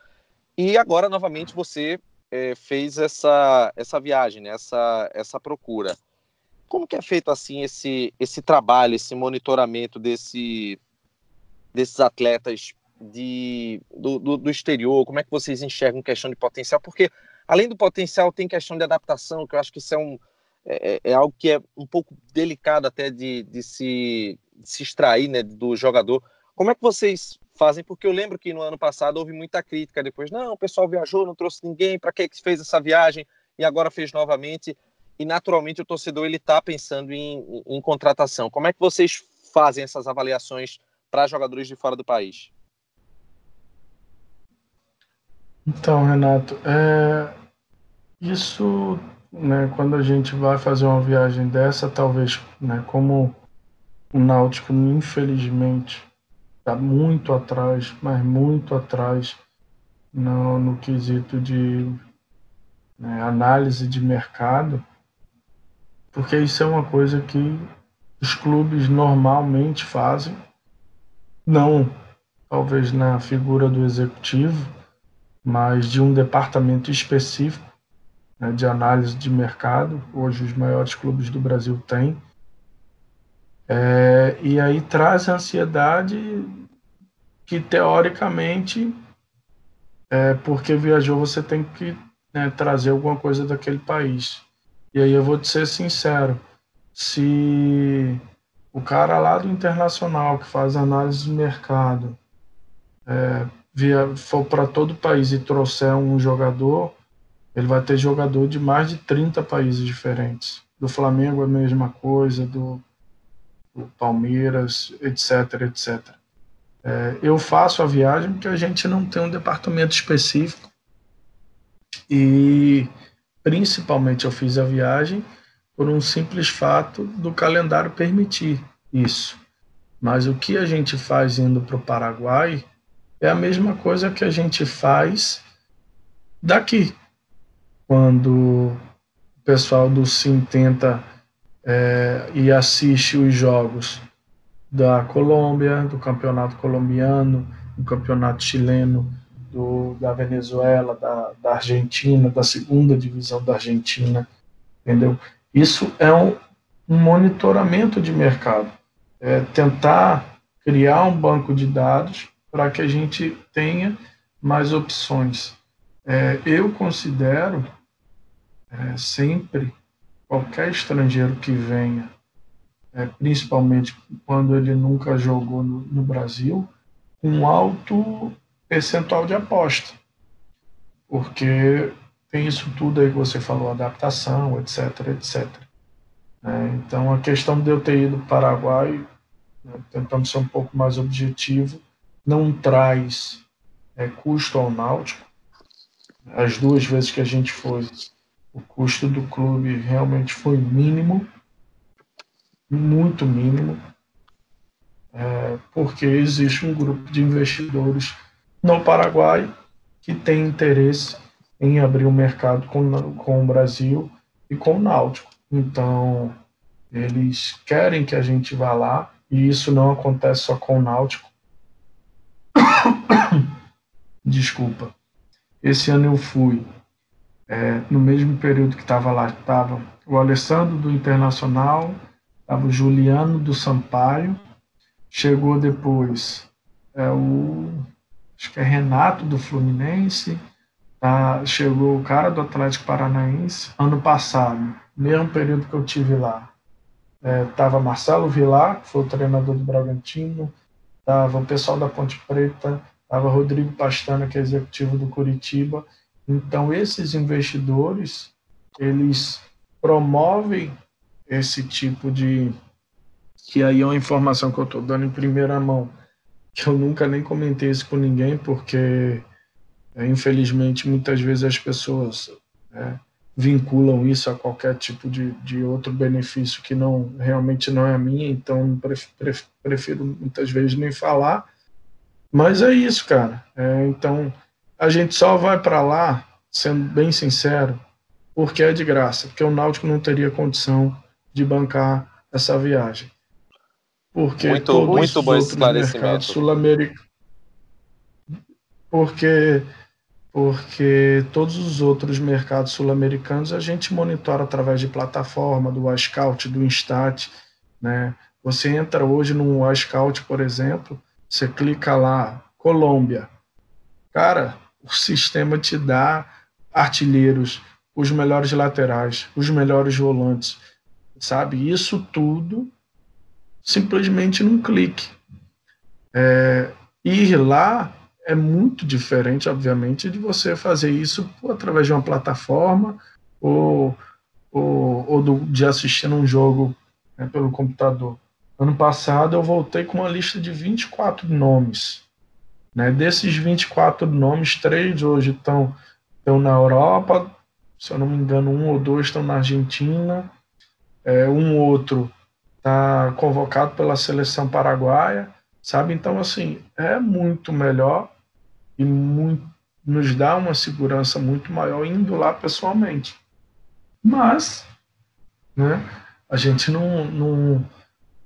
E agora, novamente, você é, fez essa, essa viagem, né? essa, essa procura. Como que é feito assim esse, esse trabalho, esse monitoramento desse, desses atletas de, do, do, do, exterior? Como é que vocês enxergam questão de potencial? Porque além do potencial tem questão de adaptação, que eu acho que isso é um é, é, é algo que é um pouco delicado até de, de, se, de se extrair né, do jogador. Como é que vocês fazem? Porque eu lembro que no ano passado houve muita crítica depois. Não, o pessoal viajou, não trouxe ninguém, para que fez essa viagem e agora fez novamente? E naturalmente o torcedor ele está pensando em, em, em contratação. Como é que vocês fazem essas avaliações para jogadores de fora do país? Então, Renato, é... isso né, quando a gente vai fazer uma viagem dessa, talvez, né, como o Náutico, infelizmente, está muito atrás, mas muito atrás no, no quesito de né, análise de mercado, porque isso é uma coisa que os clubes normalmente fazem, não talvez na figura do executivo, mas de um departamento específico né, de análise de mercado, hoje os maiores clubes do Brasil têm. É, e aí traz a ansiedade que, teoricamente, é, porque viajou, você tem que né, trazer alguma coisa daquele país. E aí eu vou te ser sincero, se o cara lá do internacional que faz análise de mercado é, via, for para todo o país e trouxer um jogador, ele vai ter jogador de mais de 30 países diferentes. Do Flamengo a mesma coisa, do, do Palmeiras, etc, etc. É, eu faço a viagem porque a gente não tem um departamento específico e principalmente eu fiz a viagem por um simples fato do calendário permitir isso. Mas o que a gente faz indo para o Paraguai é a mesma coisa que a gente faz daqui quando o pessoal do Sim tenta é, e assiste os jogos da Colômbia, do campeonato colombiano, do campeonato chileno, do, da Venezuela, da, da Argentina, da segunda divisão da Argentina, entendeu? Isso é um, um monitoramento de mercado, é tentar criar um banco de dados para que a gente tenha mais opções. É, eu considero é, sempre qualquer estrangeiro que venha, é, principalmente quando ele nunca jogou no, no Brasil, um alto percentual de aposta, porque tem isso tudo aí que você falou, adaptação, etc, etc. É, então, a questão de eu ter ido para o Paraguai, né, tentando ser um pouco mais objetivo, não traz é, custo ao Náutico. As duas vezes que a gente foi, o custo do clube realmente foi mínimo, muito mínimo, é, porque existe um grupo de investidores no Paraguai que tem interesse em abrir o um mercado com, com o Brasil e com o Náutico. Então, eles querem que a gente vá lá, e isso não acontece só com o Náutico. Desculpa. Esse ano eu fui é, no mesmo período que estava lá, estava o Alessandro do Internacional, estava o Juliano do Sampaio, chegou depois é, o acho que é Renato do Fluminense, tá, chegou o cara do Atlético Paranaense ano passado, mesmo período que eu tive lá. É, Marcelo Vilar, que foi o treinador do Bragantino, estava o pessoal da Ponte Preta, estava Rodrigo Pastana, que é executivo do Curitiba, então, esses investidores, eles promovem esse tipo de. Que aí é uma informação que eu estou dando em primeira mão, que eu nunca nem comentei isso com ninguém, porque, é, infelizmente, muitas vezes as pessoas né, vinculam isso a qualquer tipo de, de outro benefício que não realmente não é a minha, então prefiro, prefiro muitas vezes nem falar. Mas é isso, cara. É, então a gente só vai para lá, sendo bem sincero, porque é de graça, porque o Náutico não teria condição de bancar essa viagem. Porque muito, todos muito bom os outros mercados sul-americanos. Porque, porque todos os outros mercados sul-americanos a gente monitora através de plataforma, do iScout, do Instat. Né? Você entra hoje no iScout, por exemplo, você clica lá, Colômbia. Cara, o sistema te dá artilheiros, os melhores laterais, os melhores volantes, sabe? Isso tudo simplesmente num clique. É, ir lá é muito diferente, obviamente, de você fazer isso através de uma plataforma ou, ou, ou do, de assistir um jogo né, pelo computador. Ano passado eu voltei com uma lista de 24 nomes. Né? Desses 24 nomes, três hoje estão, estão na Europa, se eu não me engano, um ou dois estão na Argentina, é, um outro está convocado pela seleção paraguaia, sabe? Então, assim, é muito melhor e muito, nos dá uma segurança muito maior indo lá pessoalmente. Mas, né, a gente não, não,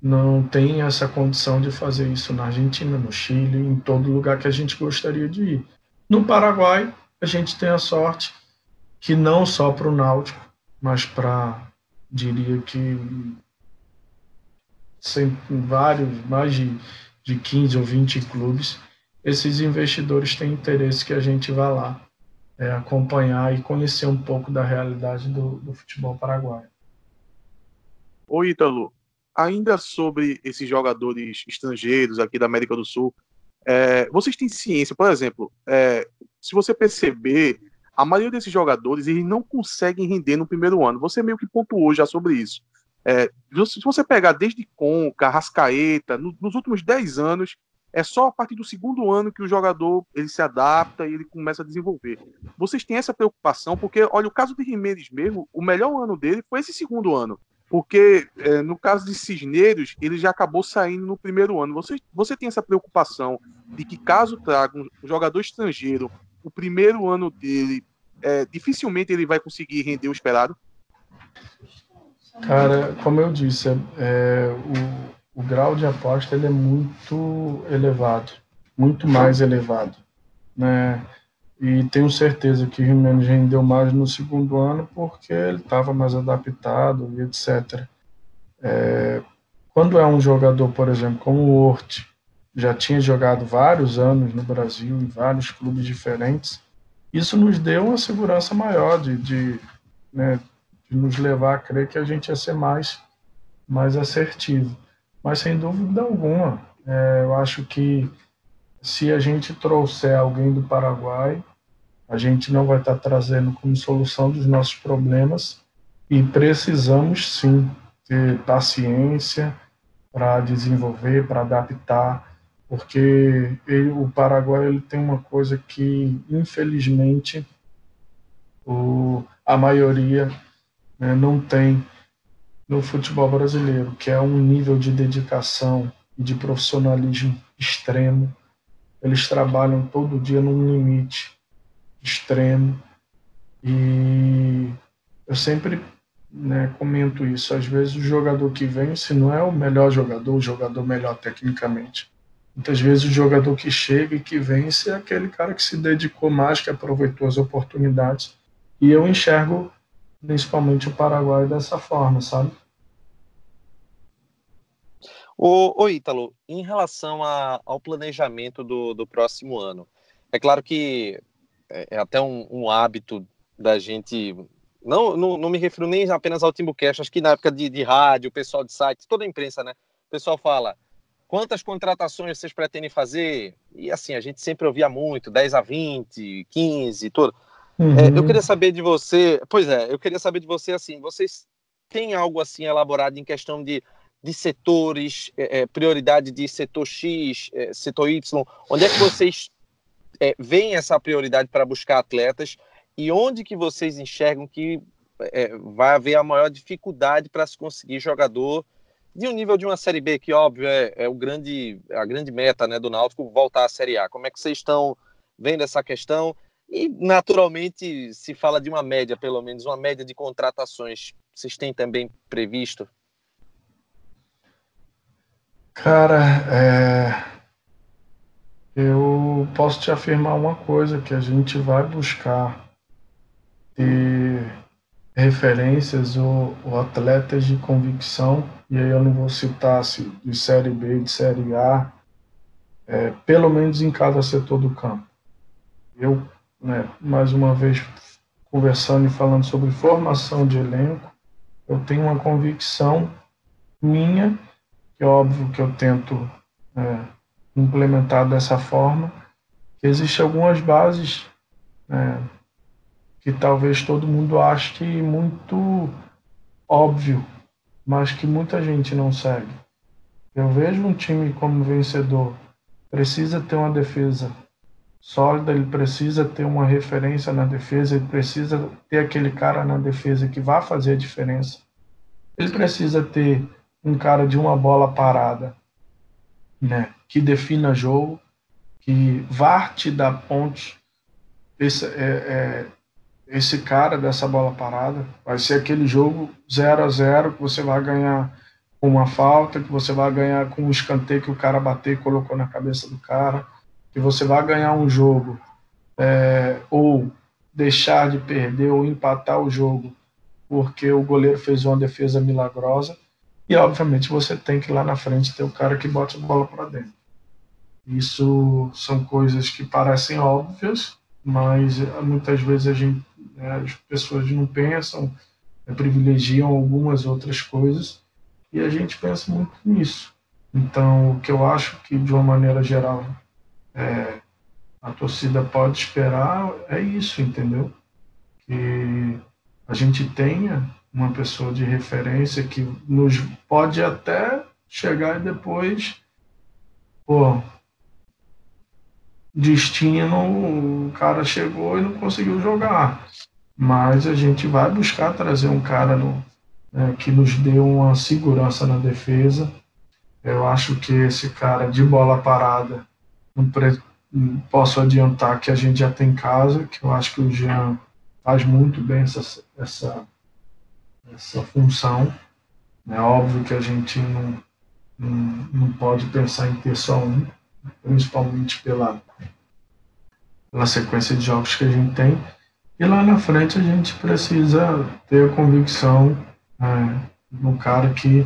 não tem essa condição de fazer isso na Argentina, no Chile, em todo lugar que a gente gostaria de ir. No Paraguai, a gente tem a sorte que não só para o Náutico, mas para, diria que, sempre, vários, mais de, de 15 ou 20 clubes, esses investidores têm interesse que a gente vá lá é, acompanhar e conhecer um pouco da realidade do, do futebol paraguaio. Ô Ítalo, ainda sobre esses jogadores estrangeiros aqui da América do Sul, é, vocês têm ciência, por exemplo, é, se você perceber, a maioria desses jogadores eles não conseguem render no primeiro ano. Você meio que pontuou já sobre isso. É, se você pegar desde Conca, Rascaeta, no, nos últimos 10 anos, é só a partir do segundo ano que o jogador ele se adapta e ele começa a desenvolver. Vocês têm essa preocupação, porque, olha, o caso de Jimenez mesmo, o melhor ano dele foi esse segundo ano. Porque é, no caso de Cisneiros, ele já acabou saindo no primeiro ano. Você, você tem essa preocupação de que, caso traga um jogador estrangeiro o primeiro ano dele, é, dificilmente ele vai conseguir render o esperado? Cara, como eu disse, é, o, o grau de aposta ele é muito elevado, muito mais elevado, né? E tenho certeza que o Jimenez rendeu mais no segundo ano porque ele estava mais adaptado e etc. É, quando é um jogador, por exemplo, como o Hort, já tinha jogado vários anos no Brasil, em vários clubes diferentes, isso nos deu uma segurança maior de, de, né, de nos levar a crer que a gente ia ser mais, mais assertivo. Mas, sem dúvida alguma, é, eu acho que se a gente trouxer alguém do Paraguai, a gente não vai estar trazendo como solução dos nossos problemas e precisamos sim ter paciência para desenvolver, para adaptar porque ele, o Paraguai ele tem uma coisa que, infelizmente, o, a maioria né, não tem no futebol brasileiro, que é um nível de dedicação e de profissionalismo extremo. Eles trabalham todo dia num limite extremo e eu sempre né, comento isso. Às vezes o jogador que vem, se não é o melhor jogador, o jogador melhor tecnicamente, Muitas vezes o jogador que chega e que vence é aquele cara que se dedicou mais, que aproveitou as oportunidades. E eu enxergo principalmente o Paraguai dessa forma, sabe? Ô Ítalo, em relação a, ao planejamento do, do próximo ano, é claro que é, é até um, um, hábito da gente. Não, não, não, me refiro nem apenas ao Timbucast, acho que na época de, de rádio, o pessoal de site, toda a imprensa, né? O pessoal fala: Quantas contratações vocês pretendem fazer? E assim, a gente sempre ouvia muito, 10 a 20, 15, tudo. Uhum. É, eu queria saber de você, pois é, eu queria saber de você assim, vocês têm algo assim elaborado em questão de, de setores, é, é prioridade de setor X, é, setor Y, onde é que vocês é, veem essa prioridade para buscar atletas e onde que vocês enxergam que é, vai haver a maior dificuldade para se conseguir jogador de um nível de uma Série B, que óbvio é, é o grande, a grande meta né, do Náutico voltar à Série A. Como é que vocês estão vendo essa questão? E, naturalmente, se fala de uma média, pelo menos, uma média de contratações. Vocês têm também previsto? Cara, é... eu posso te afirmar uma coisa, que a gente vai buscar ter referências ou, ou, atletas de convicção, e aí eu não vou citar se de Série B, de Série A, é, pelo menos em cada setor do campo. Eu, né, mais uma vez, conversando e falando sobre formação de elenco, eu tenho uma convicção minha que é óbvio que eu tento é, implementar dessa forma, que existem algumas bases é, que talvez todo mundo ache muito óbvio, mas que muita gente não segue. Eu vejo um time como vencedor, precisa ter uma defesa sólida, ele precisa ter uma referência na defesa, ele precisa ter aquele cara na defesa que vai fazer a diferença. Ele precisa ter um cara de uma bola parada, né, que defina jogo, que vá te dar pontos. Esse, é, é, esse cara dessa bola parada vai ser aquele jogo 0 a 0 que você vai ganhar com uma falta, que você vai ganhar com um escanteio que o cara bateu e colocou na cabeça do cara, que você vai ganhar um jogo é, ou deixar de perder ou empatar o jogo porque o goleiro fez uma defesa milagrosa e, obviamente, você tem que lá na frente ter o cara que bote a bola para dentro. Isso são coisas que parecem óbvias, mas eh, muitas vezes a gente, né, as pessoas não pensam, né, privilegiam algumas outras coisas e a gente pensa muito nisso. Então, o que eu acho que, de uma maneira geral, é, a torcida pode esperar é isso, entendeu? Que a gente tenha uma pessoa de referência que nos pode até chegar e depois, pô, destino, o cara chegou e não conseguiu jogar. Mas a gente vai buscar trazer um cara no, né, que nos dê uma segurança na defesa. Eu acho que esse cara de bola parada, não, não posso adiantar que a gente já tem casa, que eu acho que o Jean faz muito bem essa, essa essa função. É óbvio que a gente não, não, não pode pensar em ter só um, principalmente pela, pela sequência de jogos que a gente tem. E lá na frente a gente precisa ter a convicção é, no cara que,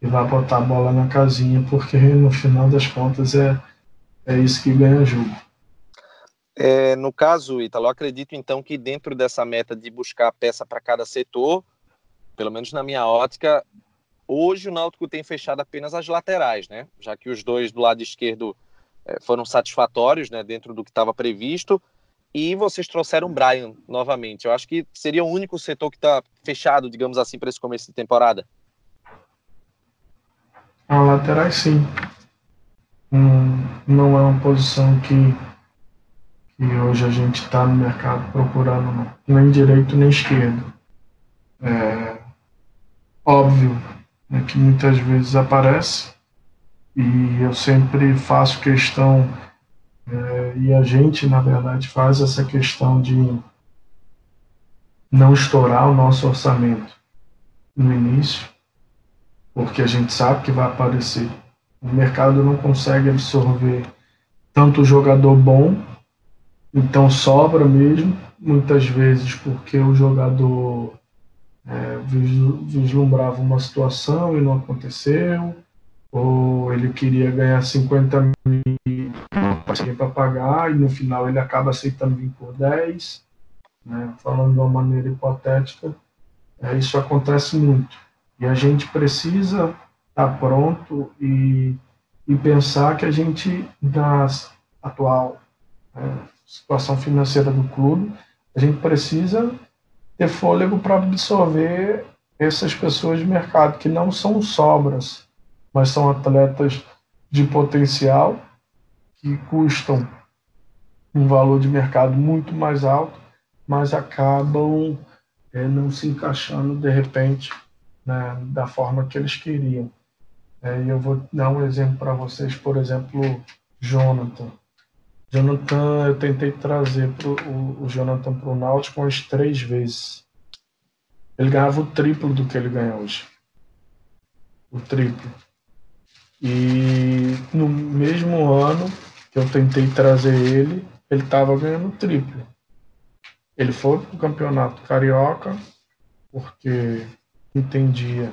que vai botar a bola na casinha, porque no final das contas é, é isso que ganha jogo. É, no caso, Italo, acredito então que dentro dessa meta de buscar peça para cada setor, pelo menos na minha ótica, hoje o Náutico tem fechado apenas as laterais, né? Já que os dois do lado esquerdo é, foram satisfatórios, né, dentro do que estava previsto. E vocês trouxeram o Brian novamente. Eu acho que seria o único setor que está fechado, digamos assim, para esse começo de temporada. A laterais, sim. Hum, não é uma posição que, que hoje a gente está no mercado procurando, nem direito nem esquerdo. É, óbvio né, que muitas vezes aparece e eu sempre faço questão é, e a gente na verdade faz essa questão de não estourar o nosso orçamento no início porque a gente sabe que vai aparecer o mercado não consegue absorver tanto jogador bom então sobra mesmo muitas vezes porque o jogador é, vislumbrava uma situação e não aconteceu, ou ele queria ganhar 50 mil para pagar e no final ele acaba aceitando vir por 10, né? falando de uma maneira hipotética, é, isso acontece muito. E a gente precisa estar tá pronto e, e pensar que a gente, na atual é, situação financeira do clube, a gente precisa ter fôlego para absorver essas pessoas de mercado, que não são sobras, mas são atletas de potencial, que custam um valor de mercado muito mais alto, mas acabam é, não se encaixando de repente né, da forma que eles queriam. É, e eu vou dar um exemplo para vocês, por exemplo, Jonathan. Jonathan, eu tentei trazer pro, o, o Jonathan para o Náutico umas três vezes. Ele ganhava o triplo do que ele ganha hoje. O triplo. E no mesmo ano que eu tentei trazer ele, ele estava ganhando triplo. Ele foi para o campeonato carioca, porque entendia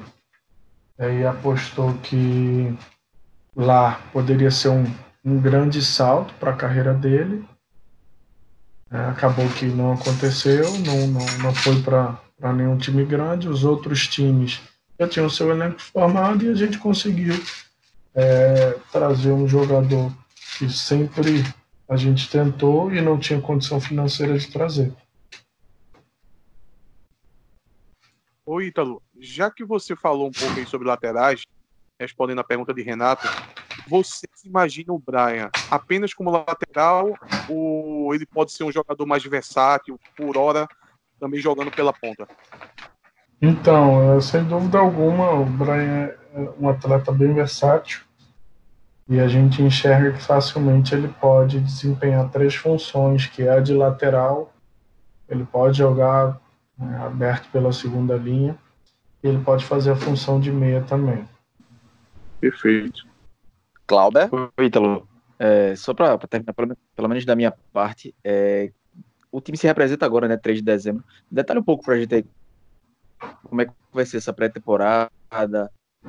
e apostou que lá poderia ser um, um grande salto para a carreira dele. É, acabou que não aconteceu, não, não, não foi para nenhum time grande. Os outros times já tinham seu elenco formado e a gente conseguiu é, trazer um jogador que sempre a gente tentou e não tinha condição financeira de trazer. Ô Ítalo, já que você falou um pouco aí sobre laterais, respondendo a pergunta de Renato, você imagina o Brian apenas como lateral ou ele pode ser um jogador mais versátil, por hora, também jogando pela ponta? Então, sem dúvida alguma, o Brian é um atleta bem versátil e a gente enxerga que facilmente ele pode desempenhar três funções, que é a de lateral, ele pode jogar né, aberto pela segunda linha, e ele pode fazer a função de meia também. Perfeito. Clauber? Oi, Ítalo. É, só para terminar, pelo, pelo, menos da minha parte, é, o time se representa agora, né, 3 de dezembro. Detalhe um pouco para a gente aí, como é que vai ser essa pré-temporada,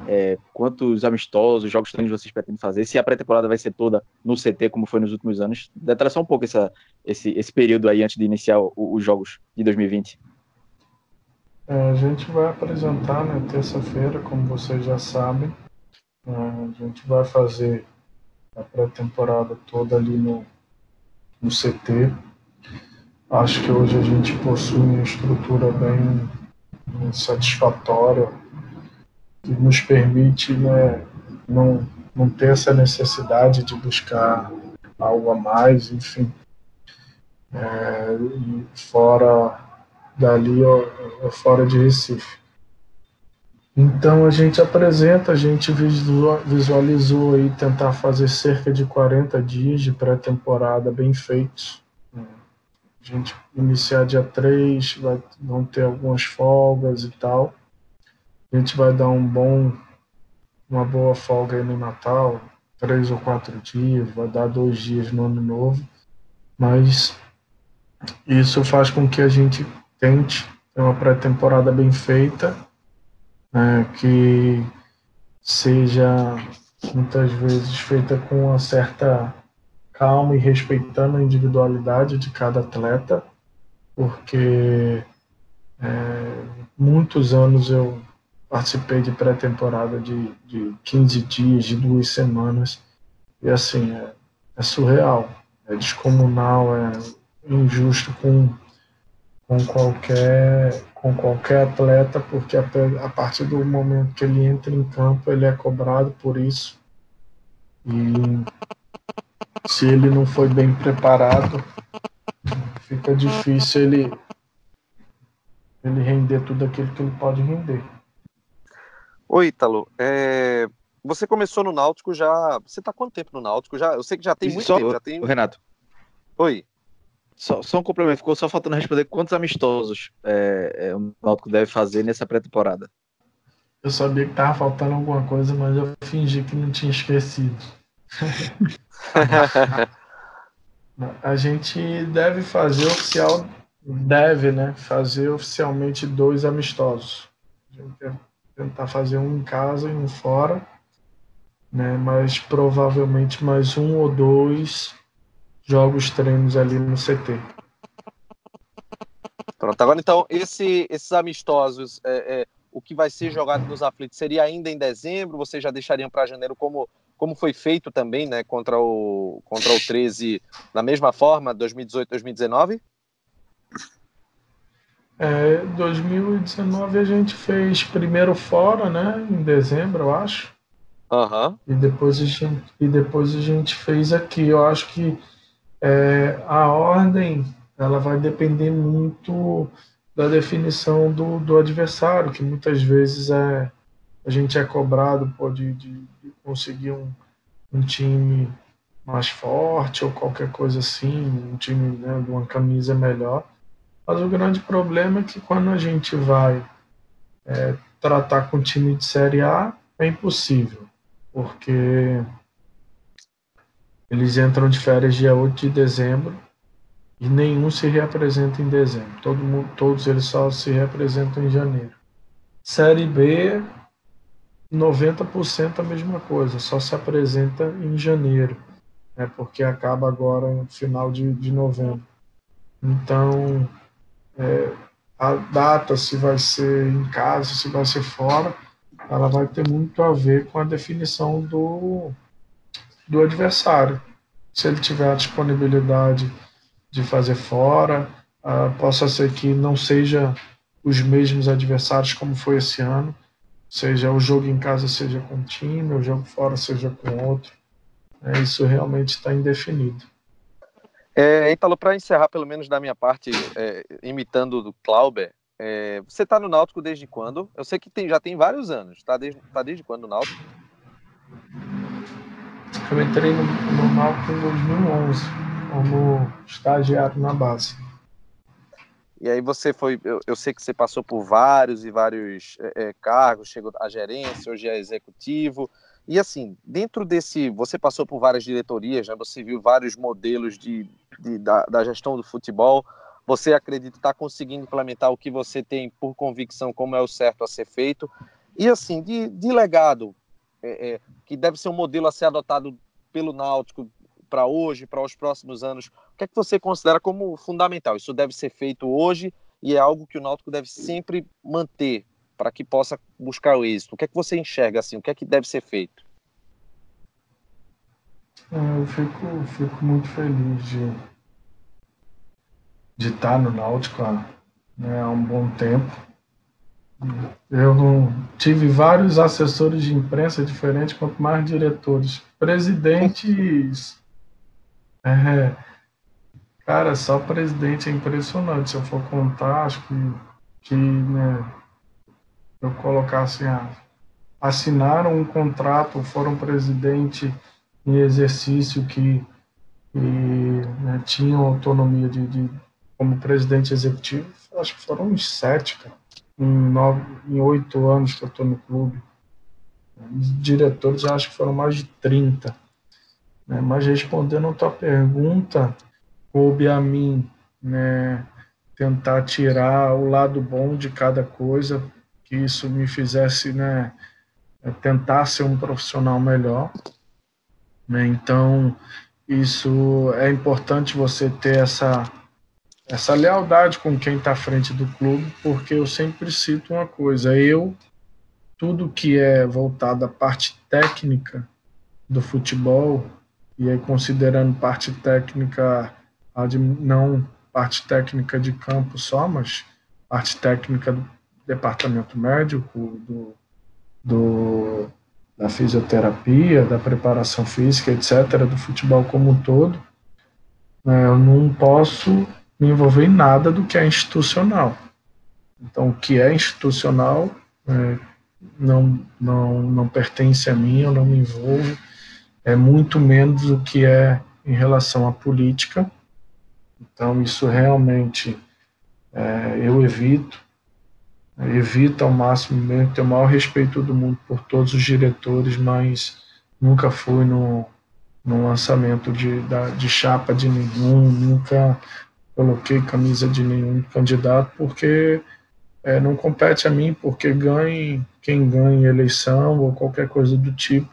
é, quantos amistosos, jogos treinos vocês pretendem fazer, se a pré-temporada vai ser toda no CT, como foi nos últimos anos. Detalhe só um pouco essa, esse, esse período aí antes de iniciar o, os jogos de 2020. É, a gente vai apresentar na né, terça-feira, como vocês já sabem. É, a gente vai fazer a pré-temporada toda ali no, no CT. Acho que hoje a gente possui uma estrutura bem, satisfatória que nos permite né, não, não ter essa necessidade de buscar algo a mais, enfim. É, fora dali ó, fora de Recife. Então a gente apresenta, a gente visualizou aí tentar fazer cerca de 40 dias de pré-temporada bem feitos. A gente iniciar dia 3, vai, vão ter algumas folgas e tal. A gente vai dar um bom, uma boa folga aí no Natal, três ou quatro dias, vai dar dois dias no Ano Novo. Mas isso faz com que a gente tente. Ter uma pré-temporada bem feita, né, que seja muitas vezes feita com uma certa calma e respeitando a individualidade de cada atleta, porque é, muitos anos eu participei de pré-temporada de, de 15 dias, de duas semanas, e assim, é, é surreal, é descomunal, é injusto com com qualquer com qualquer atleta, porque a, a partir do momento que ele entra em campo, ele é cobrado por isso. E se ele não foi bem preparado, fica difícil ele ele render tudo aquilo que ele pode render. Oi, Ítalo. É... Você começou no Náutico já. Você está quanto tempo no Náutico? Já... Eu sei que já tem muito Só, tempo. Já tem... Renato. Oi. Só, só um complemento, ficou só faltando responder quantos amistosos é, é, o Náutico deve fazer nessa pré-temporada. Eu sabia que tava faltando alguma coisa, mas eu fingi que não tinha esquecido. a gente deve fazer oficial, deve, né? Fazer oficialmente dois amistosos. A gente quer tentar fazer um em casa e um fora, né? Mas provavelmente mais um ou dois jogos treinos ali no CT. Pronto, agora então, esse, esses amistosos, é, é, o que vai ser jogado nos aflitos seria ainda em dezembro? Vocês já deixariam para janeiro como, como foi feito também, né, contra o, contra o 13, da mesma forma, 2018, 2019? É, 2019 a gente fez primeiro fora, né, em dezembro, eu acho. Uhum. E, depois a gente, e depois a gente fez aqui. Eu acho que é, a ordem ela vai depender muito da definição do, do adversário, que muitas vezes é, a gente é cobrado pô, de, de, conseguir um, um time mais forte ou qualquer coisa assim, um time né, uma camisa melhor. Mas o grande problema é que quando a gente vai é, tratar com time de Série A, é impossível, porque eles entram de férias dia 8 de dezembro e nenhum se reapresenta em dezembro. Todo mundo, todos eles só se reapresentam em janeiro. Série B, 90% a mesma coisa, só se apresenta em janeiro, né, porque acaba agora no final de, de novembro. Então, é, a data, se vai ser em casa, se vai ser fora, ela vai ter muito a ver com a definição do, do adversário. Se ele tiver a disponibilidade de fazer fora, uh, possa ser que não seja os mesmos adversários como foi esse ano, seja o jogo em casa seja com um time, o jogo fora seja com outro. É, isso realmente está indefinido. É, Ítalo, para encerrar, pelo menos da minha parte, é, imitando do Clauber, é, você está no Náutico desde quando? Eu sei que tem, já tem vários anos. Está desde, tá desde quando no Náutico? Eu entrei no, no Náutico em 2011, como estagiário na base. E aí você foi, eu, eu sei que você passou por vários e vários é, é cargos, chegou à gerência, hoje é executivo. E assim, dentro desse, você passou por várias diretorias, né? Você viu vários modelos de, de da, da, gestão do futebol. Você acredita estar tá conseguindo implementar o que você tem por convicção como é o certo a ser feito? E assim, de, de legado, é, é, que deve ser um modelo a ser adotado pelo Náutico para hoje, para os próximos anos, o que é que você considera como fundamental? Isso deve ser feito hoje e é algo que o Náutico deve sempre manter para que possa buscar o êxito? O que é que você enxerga assim? O que é que deve ser feito? É, eu fico, fico muito feliz de, de estar no Náutico né, há um bom tempo. Eu tive vários assessores de imprensa diferentes, quanto mais diretores. Presidentes. É, cara, só presidente é impressionante. Se eu for contar, acho que, que né, eu colocasse a assinaram um contrato, foram presidente em exercício que, que né, tinham autonomia de, de, como presidente executivo, acho que foram uns sete, cara, em, oito anos que eu estou no clube. Diretores acho que foram mais de 30. Né? Mas respondendo a tua pergunta, coube a mim né, tentar tirar o lado bom de cada coisa que isso me fizesse né, tentar ser um profissional melhor. Né? Então, isso é importante você ter essa, essa lealdade com quem está à frente do clube, porque eu sempre cito uma coisa: eu, tudo que é voltado à parte técnica do futebol, e aí considerando parte técnica, não parte técnica de campo só, mas parte técnica do departamento médico, do, do, da fisioterapia, da preparação física, etc., do futebol como um todo, né, eu não posso me envolver em nada do que é institucional. Então, o que é institucional é, não, não, não pertence a mim, eu não me envolvo, é muito menos o que é em relação à política. Então, isso realmente é, eu evito evita ao máximo mesmo, tenho o maior respeito do mundo por todos os diretores, mas nunca fui no, no lançamento de, da, de chapa de nenhum, nunca coloquei camisa de nenhum candidato, porque é, não compete a mim, porque ganhe quem ganhe eleição ou qualquer coisa do tipo.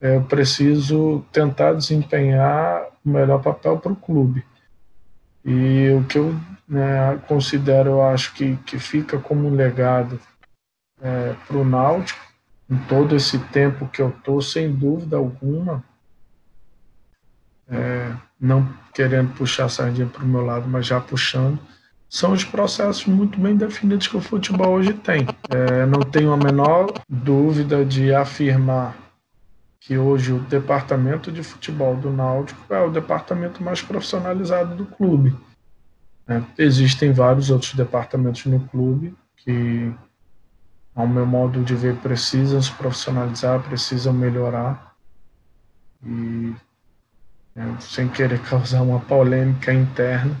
É, eu preciso tentar desempenhar o melhor papel para o clube. E o que eu né, considero, eu acho que, que fica como um legado é, para o Náutico, em todo esse tempo que eu estou, sem dúvida alguma, é, não querendo puxar a sardinha para o meu lado, mas já puxando, são os processos muito bem definidos que o futebol hoje tem. É, não tenho a menor dúvida de afirmar que hoje o departamento de futebol do Náutico é o departamento mais profissionalizado do clube. É, existem vários outros departamentos no clube que, ao meu modo de ver, precisam se profissionalizar, precisam melhorar. E, é, sem querer causar uma polêmica interna,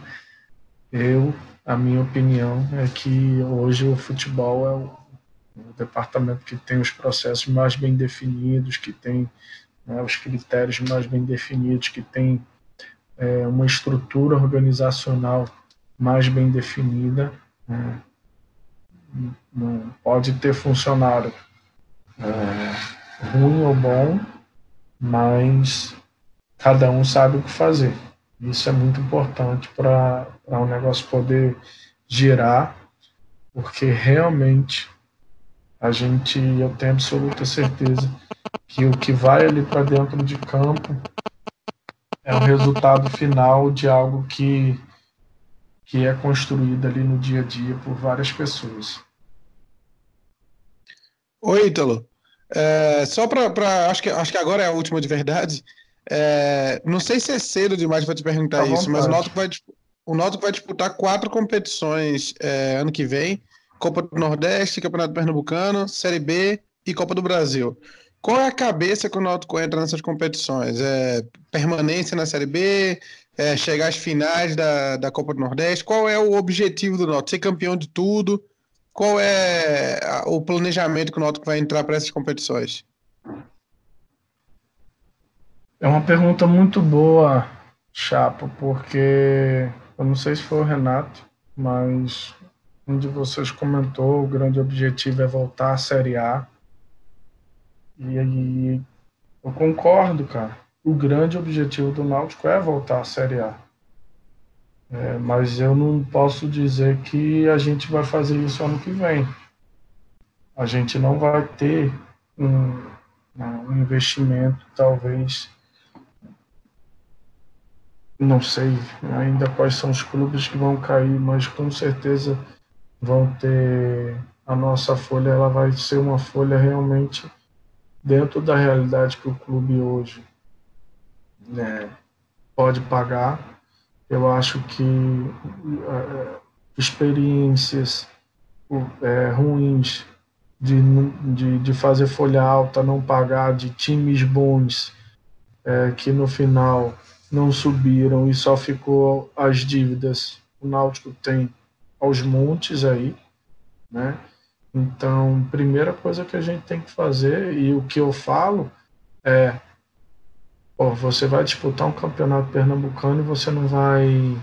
eu, a minha opinião é que hoje o futebol é o, o departamento que tem os processos mais bem definidos, que tem né, os critérios mais bem definidos, que tem é, uma estrutura organizacional mais bem definida. Né, não pode ter funcionário é, ruim ou bom, mas cada um sabe o que fazer. Isso é muito importante para o um negócio poder girar, porque realmente a gente, eu tenho absoluta certeza que o que vai ali para dentro de campo é o resultado final de algo que, que é construído ali no dia a dia por várias pessoas. Oi, Ítalo. É, só para. Acho que, acho que agora é a última de verdade. É, não sei se é cedo demais para te perguntar tá isso, mas o Náutico vai, o Náutico vai disputar quatro competições é, ano que vem: Copa do Nordeste, Campeonato Pernambucano, Série B e Copa do Brasil. Qual é a cabeça que o Náutico entra nessas competições? É permanência na Série B? É chegar às finais da, da Copa do Nordeste? Qual é o objetivo do Náutico? Ser campeão de tudo? Qual é o planejamento que o Náutico vai entrar para essas competições? É uma pergunta muito boa, Chapo, porque eu não sei se foi o Renato, mas um de vocês comentou o grande objetivo é voltar à Série A. E aí eu concordo, cara. O grande objetivo do Náutico é voltar à Série A. É, mas eu não posso dizer que a gente vai fazer isso ano que vem. A gente não vai ter um, um investimento, talvez. Não sei ainda quais são os clubes que vão cair, mas com certeza vão ter. A nossa folha ela vai ser uma folha realmente dentro da realidade que o clube hoje né, pode pagar eu acho que uh, experiências uh, ruins de, de, de, fazer folha alta, não pagar, de times bons uh, que no final não subiram e só ficou as dívidas. O Náutico tem aos montes aí, né? Então, primeira coisa que a gente tem que fazer, e o que eu falo é você vai disputar um campeonato pernambucano e você não vai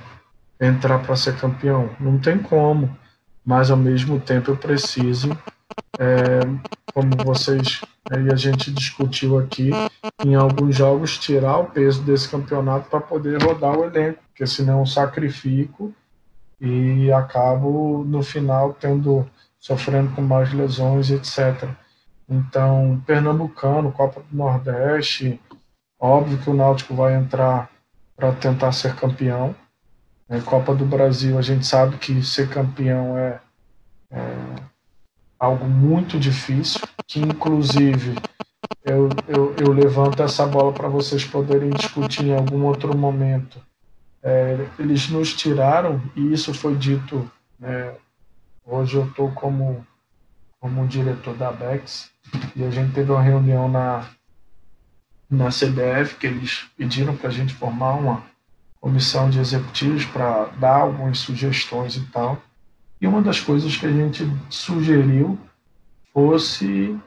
entrar para ser campeão. Não tem como. Mas ao mesmo tempo eu preciso, é, como vocês né, e a gente discutiu aqui, em alguns jogos tirar o peso desse campeonato para poder rodar o elenco, porque senão eu sacrifico e acabo no final tendo sofrendo com mais lesões, etc. Então, Pernambucano, Copa do Nordeste, Óbvio que o Náutico vai entrar para tentar ser campeão. É, Copa do Brasil, a gente sabe que ser campeão é, é algo muito difícil, que inclusive eu, eu, eu levanto essa bola para vocês poderem discutir em algum outro momento. É, eles nos tiraram, e isso foi dito, né, hoje eu estou como, como diretor da BEX, e a gente teve uma reunião na, na CBF, que eles pediram para a gente formar uma comissão de executivos para dar algumas sugestões e tal. E uma das coisas que a gente sugeriu fosse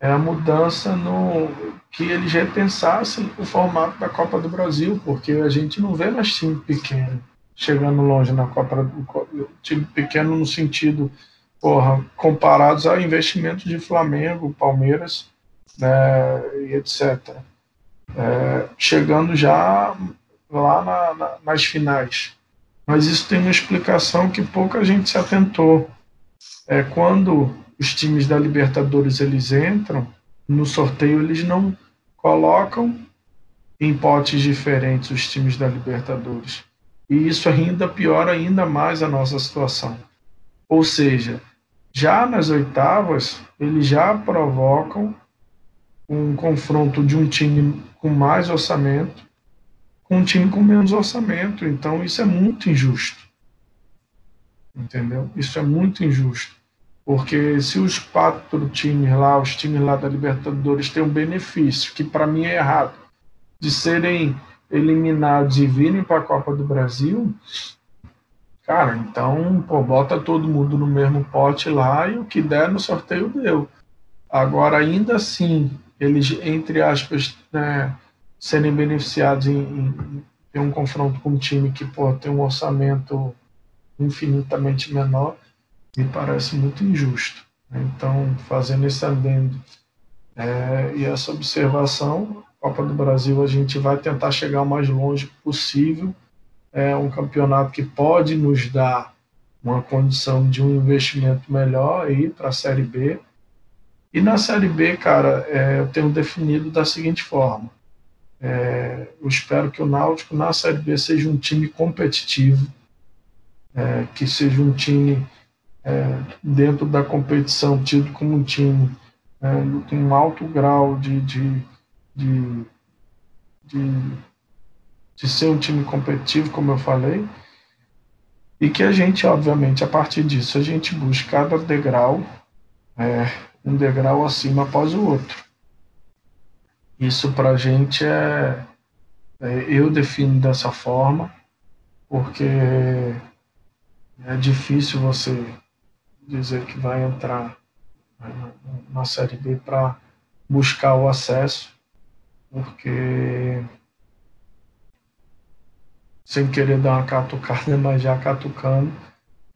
é, a mudança no que eles repensassem o formato da Copa do Brasil, porque a gente não vê mais time pequeno chegando longe na Copa do time pequeno no sentido, porra, comparados a investimentos de Flamengo, Palmeiras, né, e etc é, chegando já lá na, na, nas finais. Mas isso tem uma explicação que pouca gente se atentou. É quando os times da Libertadores eles entram no sorteio, eles não colocam em potes diferentes os times da Libertadores. E isso ainda piora ainda mais a nossa situação. Ou seja, já nas oitavas, eles já provocam um confronto de um time com mais orçamento com um time com menos orçamento. Então, isso é muito injusto. Entendeu? Isso é muito injusto. Porque se os quatro times lá, os times lá da Libertadores, têm um benefício, que para mim é errado, de serem eliminados e virem para a Copa do Brasil, Cara, então, pô, bota todo mundo no mesmo pote lá e o que der no sorteio deu. Agora, ainda assim, eles, entre aspas, né, serem beneficiados em, em, ter um confronto com um time que pô, tem um orçamento infinitamente menor, me parece muito injusto. Então, fazendo esse adendo é, e essa observação, Copa do Brasil a gente vai tentar chegar o mais longe possível. É um campeonato que pode nos dar uma condição de um investimento melhor aí para a Série B. E na Série B, cara, é, eu tenho definido da seguinte forma: é, eu espero que o Náutico na Série B seja um time competitivo, é, que seja um time é, dentro da competição tido como um time é, com um alto grau de, de, de, de, de ser um time competitivo, como eu falei, e que a gente, obviamente, a partir disso, a gente busca cada degrau, é, um degrau acima após o outro. Isso para a gente é, é, eu defino dessa forma, porque é difícil você dizer que vai entrar na Série B para buscar o acesso, porque sem querer dar uma catucada, mas já catucando,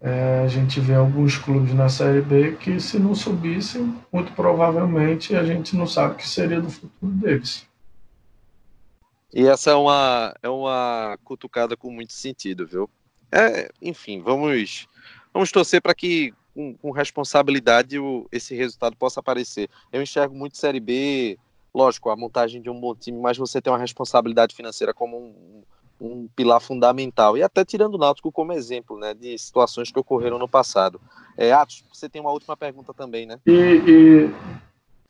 é, a gente vê alguns clubes na Série B que, se não subissem, muito provavelmente a gente não sabe o que seria do futuro deles. E essa é uma, é uma cutucada com muito sentido, viu? É, enfim, vamos, vamos torcer para que com, com responsabilidade o, esse resultado possa aparecer. Eu enxergo muito Série B, lógico, a montagem de um bom time, mas você tem uma responsabilidade financeira como um, um pilar fundamental. E até tirando o Náutico como exemplo, né, de situações que ocorreram no passado. É, Atos, você tem uma última pergunta também, né? E, e...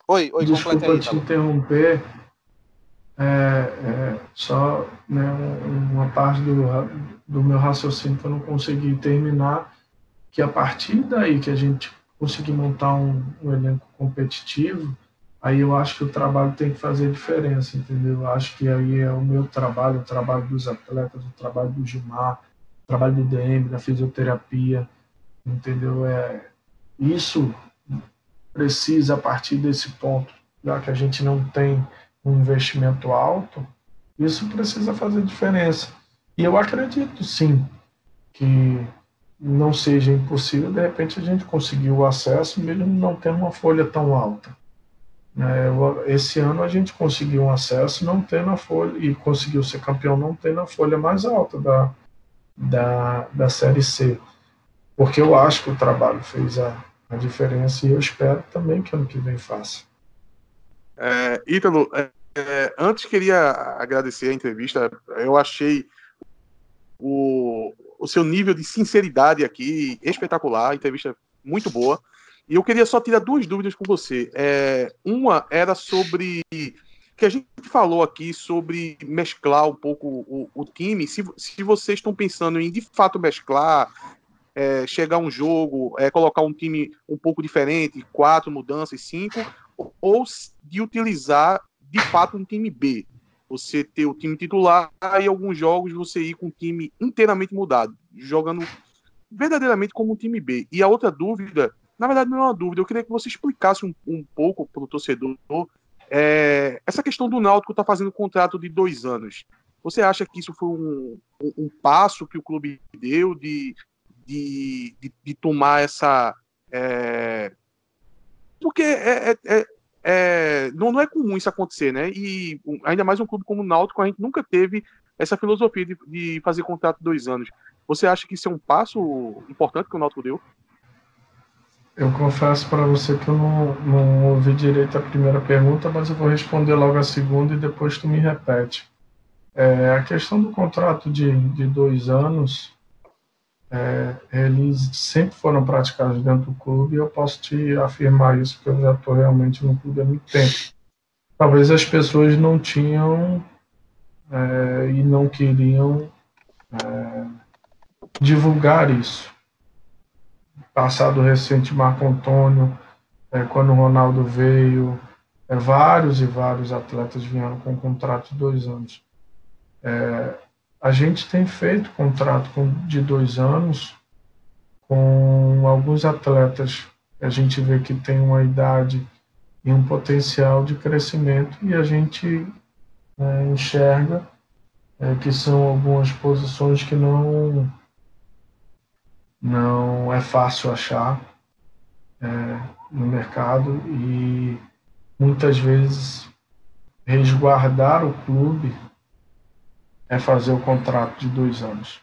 Oi, oi, Desculpa aí, te interromper. É, é, só né, uma parte do, do meu raciocínio que eu não consegui terminar que a partir daí que a gente conseguir montar um, um elenco competitivo, aí eu acho que o trabalho tem que fazer diferença, entendeu? Eu acho que aí é o meu trabalho, o trabalho dos atletas, o trabalho do Gilmar, o trabalho do DM, da fisioterapia, entendeu? É, isso precisa, a partir desse ponto, já que a gente não tem um investimento alto, isso precisa fazer diferença. E eu acredito, sim, que não seja impossível, de repente a gente conseguir o acesso mesmo não tendo uma folha tão alta. É, esse ano a gente conseguiu um acesso não tendo a folha e conseguiu ser campeão não tendo a folha mais alta da, da, da Série C. Porque eu acho que o trabalho fez a, a diferença e eu espero também que ano que vem faça. É, Ítalo, é, é antes queria agradecer a entrevista. Eu achei o, o seu nível de sinceridade aqui espetacular, entrevista muito boa. E eu queria só tirar duas dúvidas com você. É, uma era sobre que a gente falou aqui sobre mesclar um pouco o, o time. Se, se vocês estão pensando em de fato mesclar, é, chegar um jogo, é, colocar um time um pouco diferente, quatro mudanças, cinco, ou de utilizar de fato um time B você ter o time titular e alguns jogos você ir com o time inteiramente mudado, jogando verdadeiramente como um time B. E a outra dúvida, na verdade não é uma dúvida, eu queria que você explicasse um, um pouco para o torcedor é, essa questão do Náutico estar tá fazendo um contrato de dois anos. Você acha que isso foi um, um, um passo que o clube deu de, de, de, de tomar essa. É, porque é, é, é é, não, não, é comum isso acontecer, né? E ainda mais um clube como o Náutico, a gente nunca teve essa filosofia de, de fazer contrato de dois anos. Você acha que isso é um passo importante que o Náutico deu? Eu confesso para você que eu não, não ouvi direito a primeira pergunta, mas eu vou responder logo a segunda e depois tu me repete. É, a questão do contrato de, de dois anos, é, eles sempre foram praticados dentro do clube e eu posso te afirmar isso, porque eu já estou realmente no clube há muito tempo. Talvez as pessoas não tinham é, e não queriam é, divulgar isso. Passado recente, Marco Antônio, é, quando o Ronaldo veio, é, vários e vários atletas vieram com um contrato de dois anos. É, a gente tem feito contrato de dois anos com alguns atletas. A gente vê que tem uma idade e um potencial de crescimento e a gente é, enxerga é, que são algumas posições que não não é fácil achar é, no mercado e muitas vezes resguardar o clube é fazer o contrato de dois anos.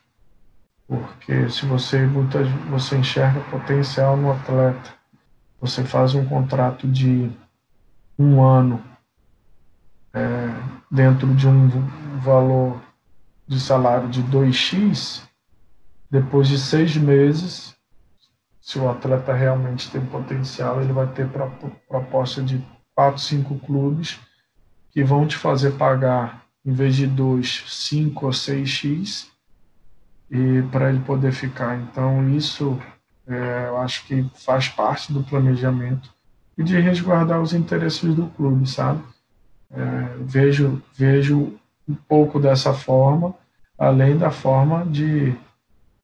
Porque se você, muitas, você enxerga potencial no atleta, você faz um contrato de um ano é, dentro de um valor de salário de 2x, depois de seis meses, se o atleta realmente tem potencial, ele vai ter proposta de quatro, cinco clubes que vão te fazer pagar, em vez de 2, 5 ou 6x, e para ele poder ficar. Então, isso é, eu acho que faz parte do planejamento e de resguardar os interesses do clube, sabe? É, vejo, vejo um pouco dessa forma, além da forma de,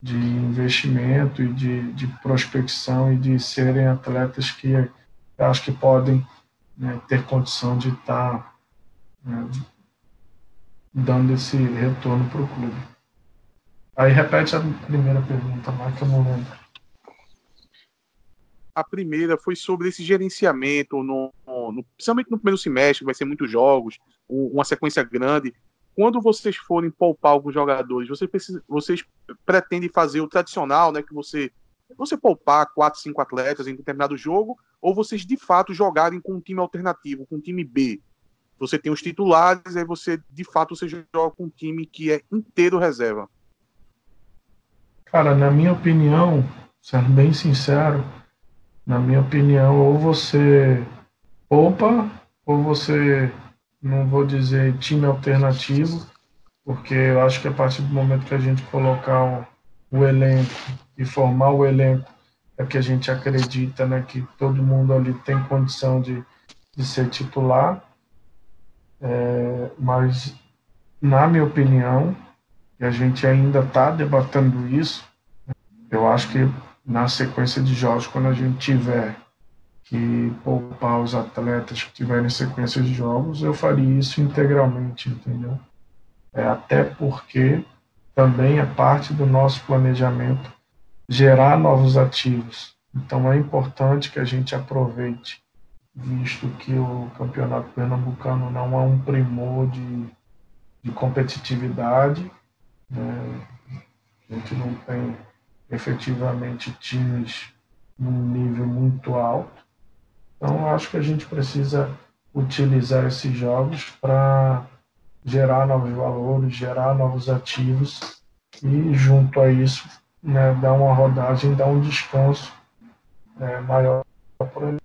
de investimento e de, de prospecção e de serem atletas que eu acho que podem né, ter condição de estar tá, né, dando esse retorno para o clube. Aí repete a primeira pergunta, mas que eu não lembro. A primeira foi sobre esse gerenciamento, no, no, principalmente no primeiro semestre, vai ser muitos jogos, uma sequência grande. Quando vocês forem poupar alguns jogadores, vocês, precisam, vocês pretendem fazer o tradicional, né, que você você poupar quatro, cinco atletas em determinado jogo, ou vocês de fato jogarem com um time alternativo, com um time B. Você tem os titulares, aí você de fato você joga com um time que é inteiro reserva. Cara, na minha opinião, sendo bem sincero, na minha opinião, ou você poupa, ou você, não vou dizer time alternativo, porque eu acho que a partir do momento que a gente colocar o, o elenco e formar o elenco é que a gente acredita né, que todo mundo ali tem condição de, de ser titular. É, mas, na minha opinião, e a gente ainda está debatendo isso, eu acho que na sequência de jogos, quando a gente tiver que poupar os atletas que tiverem sequência de jogos, eu faria isso integralmente, entendeu? É, até porque também é parte do nosso planejamento gerar novos ativos. Então é importante que a gente aproveite, visto que o campeonato pernambucano não é um primor de, de competitividade, né? a gente não tem efetivamente times num nível muito alto. Então acho que a gente precisa utilizar esses jogos para gerar novos valores, gerar novos ativos e junto a isso né, dar uma rodagem, dar um descanso é, maior para ele.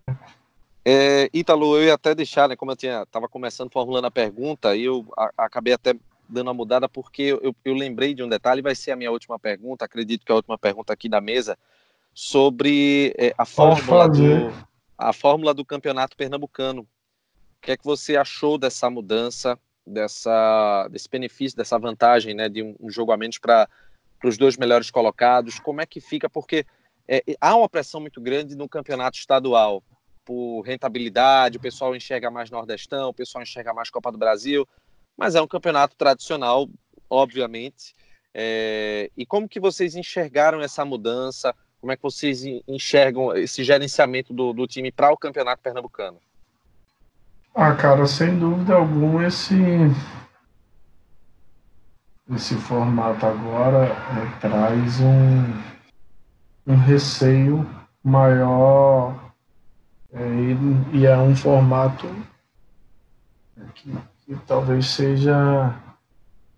É, Ítalo, eu ia até deixar, né, como eu tinha estava começando formulando a pergunta, e eu a, acabei até dando uma mudada porque eu, eu lembrei de um detalhe, vai ser a minha última pergunta, acredito que é a última pergunta aqui da mesa, sobre é, a fórmula do a fórmula do campeonato pernambucano. O que é que você achou dessa mudança, dessa desse benefício, dessa vantagem, né, de um, um jogo a menos para os dois melhores colocados? Como é que fica? Porque é, há uma pressão muito grande no campeonato estadual por rentabilidade, o pessoal enxerga mais Nordestão, o pessoal enxerga mais Copa do Brasil, mas é um campeonato tradicional, obviamente. É, e como que vocês enxergaram essa mudança? Como é que vocês enxergam esse gerenciamento do, do time para o campeonato pernambucano? Ah, cara, sem dúvida alguma, esse, esse formato agora é, traz um, um receio maior é, e, e, é um formato que, que, talvez seja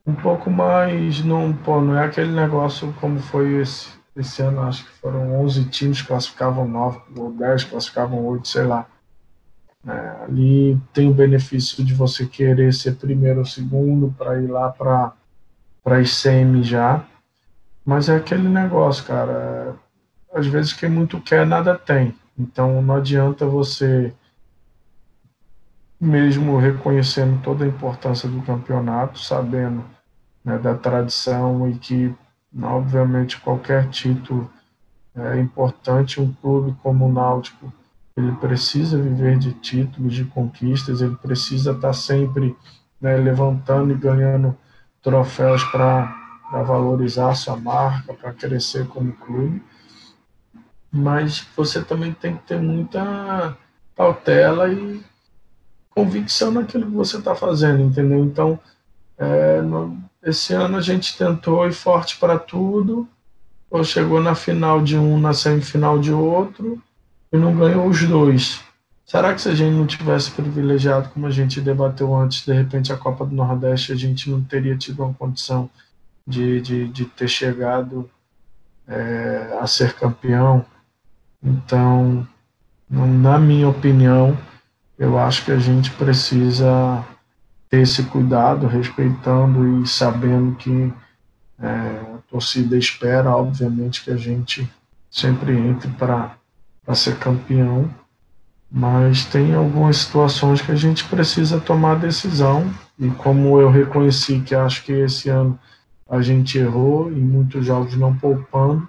um pouco mais não, pô, não é aquele negócio como foi esse, esse ano, acho que foram 11 times classificavam 9 ou 10 classificavam 8, sei lá. É, ali tem o benefício de você querer ser primeiro ou segundo para ir lá para para ICM já. Mas é aquele negócio, cara. Às vezes quem muito quer, nada tem. Então não adianta você, mesmo reconhecendo toda a importância do campeonato, sabendo né, da tradição e que, obviamente, qualquer título é importante. Um clube como o Náutico, ele precisa viver de títulos, de conquistas, ele precisa estar sempre né, levantando e ganhando troféus para valorizar sua marca, para crescer como clube. Mas você também tem que ter muita cautela e convicção naquilo que você está fazendo, entendeu? Então, é, no, esse ano a gente tentou ir forte para tudo, ou chegou na final de um, na semifinal de outro, e não ganhou os dois. Será que se a gente não tivesse privilegiado, como a gente debateu antes, de repente a Copa do Nordeste, a gente não teria tido uma condição de, de, de ter chegado é, a ser campeão? Então, na minha opinião, eu acho que a gente precisa ter esse cuidado, respeitando e sabendo que é, a torcida espera, obviamente, que a gente sempre entre para ser campeão, mas tem algumas situações que a gente precisa tomar decisão, e como eu reconheci que acho que esse ano a gente errou em muitos jogos não poupando,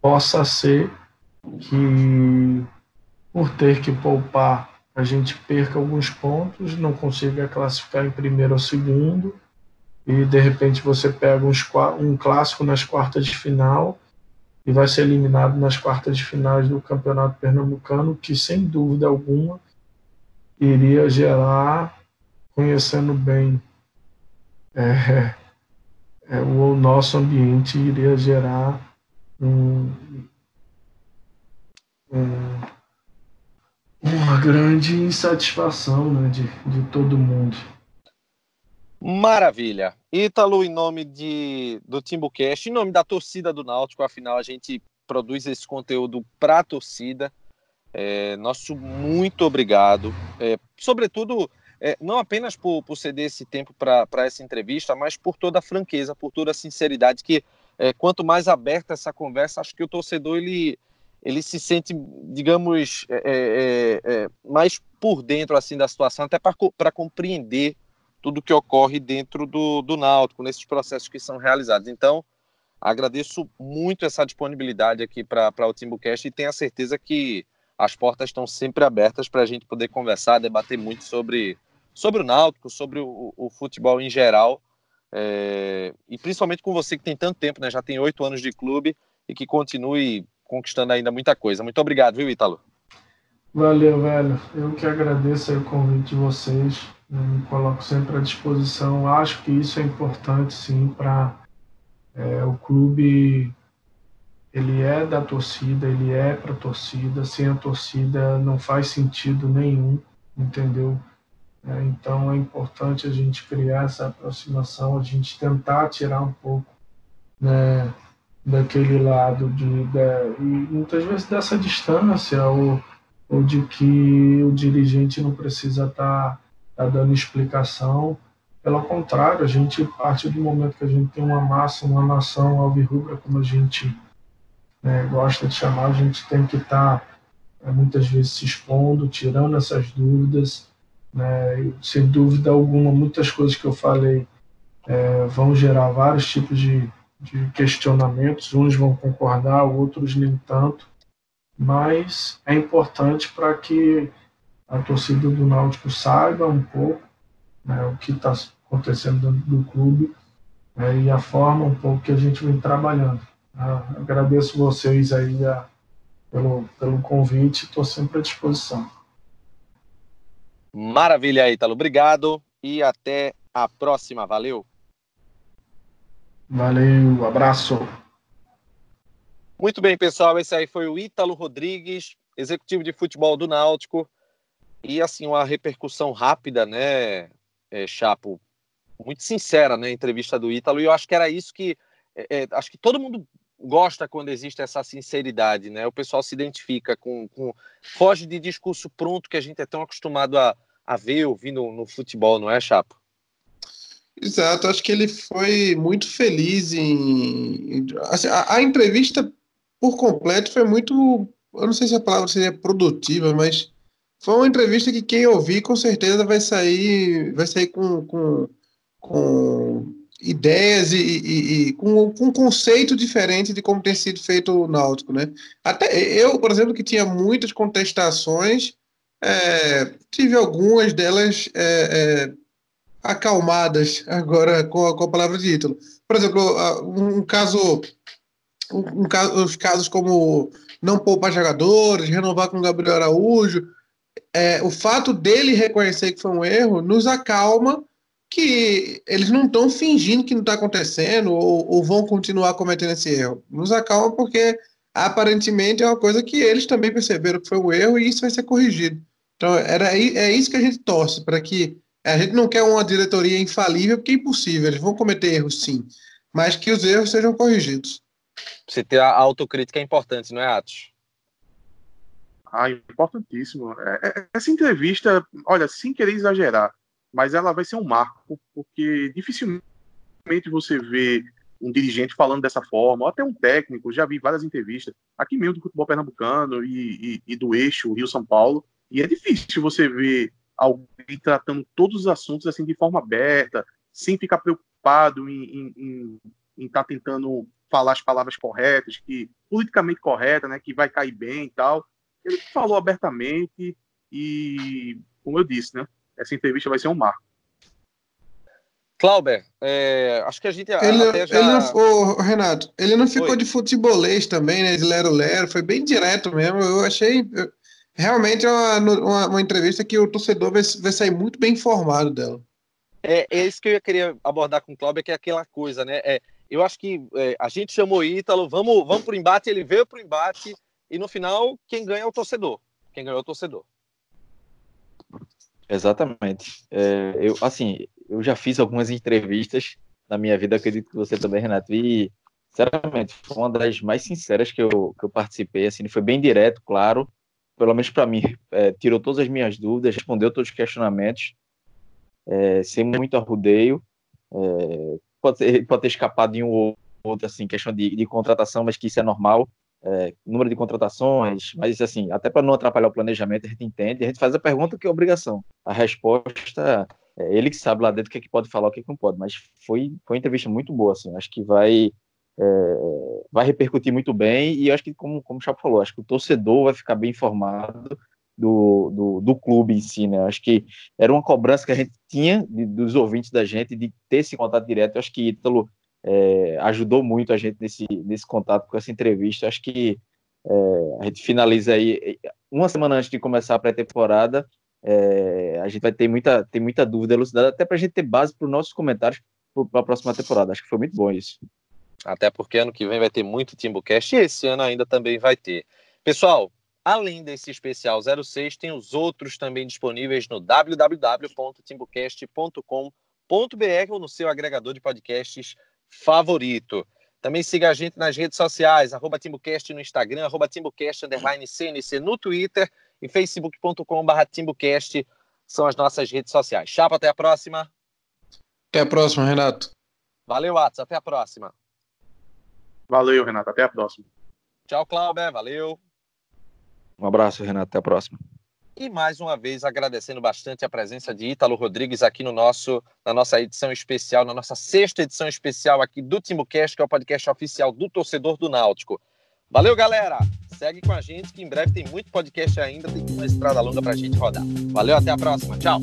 possa ser que por ter que poupar a gente perca alguns pontos, não consiga classificar em primeiro ou segundo, e de repente você pega uns, um clássico nas quartas de final e vai ser eliminado nas quartas de finais do Campeonato Pernambucano, que sem dúvida alguma iria gerar, conhecendo bem é, é, o nosso ambiente, iria gerar um, um uma grande insatisfação né, de, de todo mundo. Maravilha. Ítalo, em nome de, do Timbucast, em nome da torcida do Náutico, afinal a gente produz esse conteúdo para a torcida. É, nosso muito obrigado. É, sobretudo, é, não apenas por, por ceder esse tempo para essa entrevista, mas por toda a franqueza, por toda a sinceridade, que é, quanto mais aberta essa conversa, acho que o torcedor ele, ele se sente, digamos, é, é, é, mais por dentro assim da situação, até para compreender tudo que ocorre dentro do, do Náutico, nesses processos que são realizados. Então, agradeço muito essa disponibilidade aqui para o Timbucast e tenho a certeza que as portas estão sempre abertas para a gente poder conversar, debater muito sobre, sobre o Náutico, sobre o, o futebol em geral, é, e principalmente com você que tem tanto tempo, né, já tem oito anos de clube e que continue conquistando ainda muita coisa. Muito obrigado, viu, Ítalo? Valeu, velho. Eu que agradeço o convite de vocês. Eu me coloco sempre à disposição. Acho que isso é importante, sim, para é, o clube. Ele é da torcida, ele é para a torcida. Sem a torcida não faz sentido nenhum, entendeu? É, então é importante a gente criar essa aproximação, a gente tentar tirar um pouco né, daquele lado de, e muitas vezes dessa distância ou, ou de que o dirigente não precisa estar tá, tá dando explicação. Pelo contrário, a gente, a partir do momento que a gente tem uma massa, uma nação alvirrubra, como a gente né, gosta de chamar, a gente tem que estar tá, é, muitas vezes se expondo, tirando essas dúvidas. Né, sem dúvida alguma, muitas coisas que eu falei é, vão gerar vários tipos de de questionamentos, uns vão concordar, outros nem tanto, mas é importante para que a torcida do Náutico saiba um pouco né, o que está acontecendo dentro do clube né, e a forma um pouco que a gente vem trabalhando. Ah, agradeço vocês aí a, pelo, pelo convite, estou sempre à disposição. Maravilha, Ítalo. Obrigado e até a próxima. Valeu! Valeu, abraço. Muito bem, pessoal. Esse aí foi o Ítalo Rodrigues, executivo de futebol do Náutico. E assim, uma repercussão rápida, né, é, Chapo? Muito sincera, né? A entrevista do Ítalo. E eu acho que era isso que. É, é, acho que todo mundo gosta quando existe essa sinceridade, né? O pessoal se identifica com, com. foge de discurso pronto que a gente é tão acostumado a, a ver, ouvir no, no futebol, não é, Chapo? Exato, acho que ele foi muito feliz em. Assim, a, a, entrevista por completo foi muito. Eu não sei se a palavra seria produtiva, mas foi uma entrevista que quem ouvir com certeza vai sair, vai sair com, com, com ideias e, e, e, com, com um conceito diferente de como tem sido feito o Náutico, né? Até eu, por exemplo, que tinha muitas contestações, é, tive algumas delas é, é, acalmadas agora com a, com a, palavra de título. Por exemplo, um caso, um, um caso, os casos como não poupar jogadores, renovar com Gabriel Araújo, é, o fato dele reconhecer que foi um erro nos acalma que eles não estão fingindo que não está acontecendo ou, ou, vão continuar cometendo esse erro. Nos acalma porque aparentemente é uma coisa que eles também perceberam que foi um erro e isso vai ser corrigido. Então era, é isso que a gente torce, para que a gente não quer uma diretoria infalível, porque é impossível, eles vão cometer erros sim, mas que os erros sejam corrigidos. Você ter a autocrítica é importante, não é, Atos? Ah, importantíssimo. É, é, essa entrevista, olha, sem querer exagerar, mas ela vai ser um marco, porque dificilmente você vê um dirigente falando dessa forma, ou até um técnico, já vi várias entrevistas, aqui mesmo do futebol pernambucano e, e, e do eixo Rio-São Paulo, e é difícil você ver alguém tratando todos os assuntos assim de forma aberta, sem ficar preocupado em estar tá tentando falar as palavras corretas, que politicamente correta, né, que vai cair bem e tal. Ele falou abertamente e, como eu disse, né, essa entrevista vai ser um marco. Clauber, é, acho que a gente ele, até já... Ele não, oh, Renato, ele não ficou Oi. de futebolês também, né, de lero-lero, foi bem direto mesmo, eu achei eu, realmente é uma, uma, uma, entrevista que o torcedor vai, vai sair muito bem informado dela. É, é isso que eu queria abordar com o Clauber, que é aquela coisa, né, é, eu acho que é, a gente chamou Ítalo, vamos, vamos pro embate, ele veio pro embate, e no final, quem ganha é o torcedor, quem ganhou é o torcedor. Exatamente. É, eu, assim, eu já fiz algumas entrevistas na minha vida, acredito que você também, Renato, e, sinceramente, foi uma das mais sinceras que eu, que eu participei, assim, foi bem direto, claro, pelo menos para mim, é, tirou todas as minhas dúvidas, respondeu todos os questionamentos, é, sem muito arrudeio, é, pode, ter, pode ter escapado de um ou outro, assim, questão de, de contratação, mas que isso é normal, é, número de contratações, mas assim, até para não atrapalhar o planejamento, a gente entende, a gente faz a pergunta que é obrigação. A resposta, é ele que sabe lá dentro o que, é que pode falar, o que, é que não pode, mas foi, foi uma entrevista muito boa, assim, acho que vai, é, vai repercutir muito bem, e acho que, como, como o Chapo falou, acho que o torcedor vai ficar bem informado do, do, do, clube em si, né? Acho que era uma cobrança que a gente tinha de, dos ouvintes da gente de ter esse contato direto. acho que Ítalo é, ajudou muito a gente nesse, nesse contato com essa entrevista. Acho que é, a gente finaliza aí uma semana antes de começar a pré-temporada. É, a gente vai ter muita, ter muita dúvida elucidada, até para a gente ter base para os nossos comentários para a próxima temporada. Acho que foi muito bom isso. Até porque ano que vem vai ter muito Timbucast e esse ano ainda também vai ter. Pessoal, além desse especial 06, tem os outros também disponíveis no www.timbucast.com.br ou no seu agregador de podcasts favorito. Também siga a gente nas redes sociais, arroba TimbuCast no Instagram, arroba TimbuCast, CNC no Twitter e facebook.com.br TimbuCast são as nossas redes sociais. Chapa, até a próxima. Até a próxima, Renato. Valeu, Atos, até a próxima. Valeu, Renato, até a próxima. Tchau, Cláudio, valeu. Um abraço, Renato, até a próxima. E mais uma vez agradecendo bastante a presença de Ítalo Rodrigues aqui no nosso, na nossa edição especial, na nossa sexta edição especial aqui do TimbuCast, que é o podcast oficial do torcedor do Náutico. Valeu, galera! Segue com a gente que em breve tem muito podcast ainda, tem uma estrada longa pra gente rodar. Valeu, até a próxima. Tchau!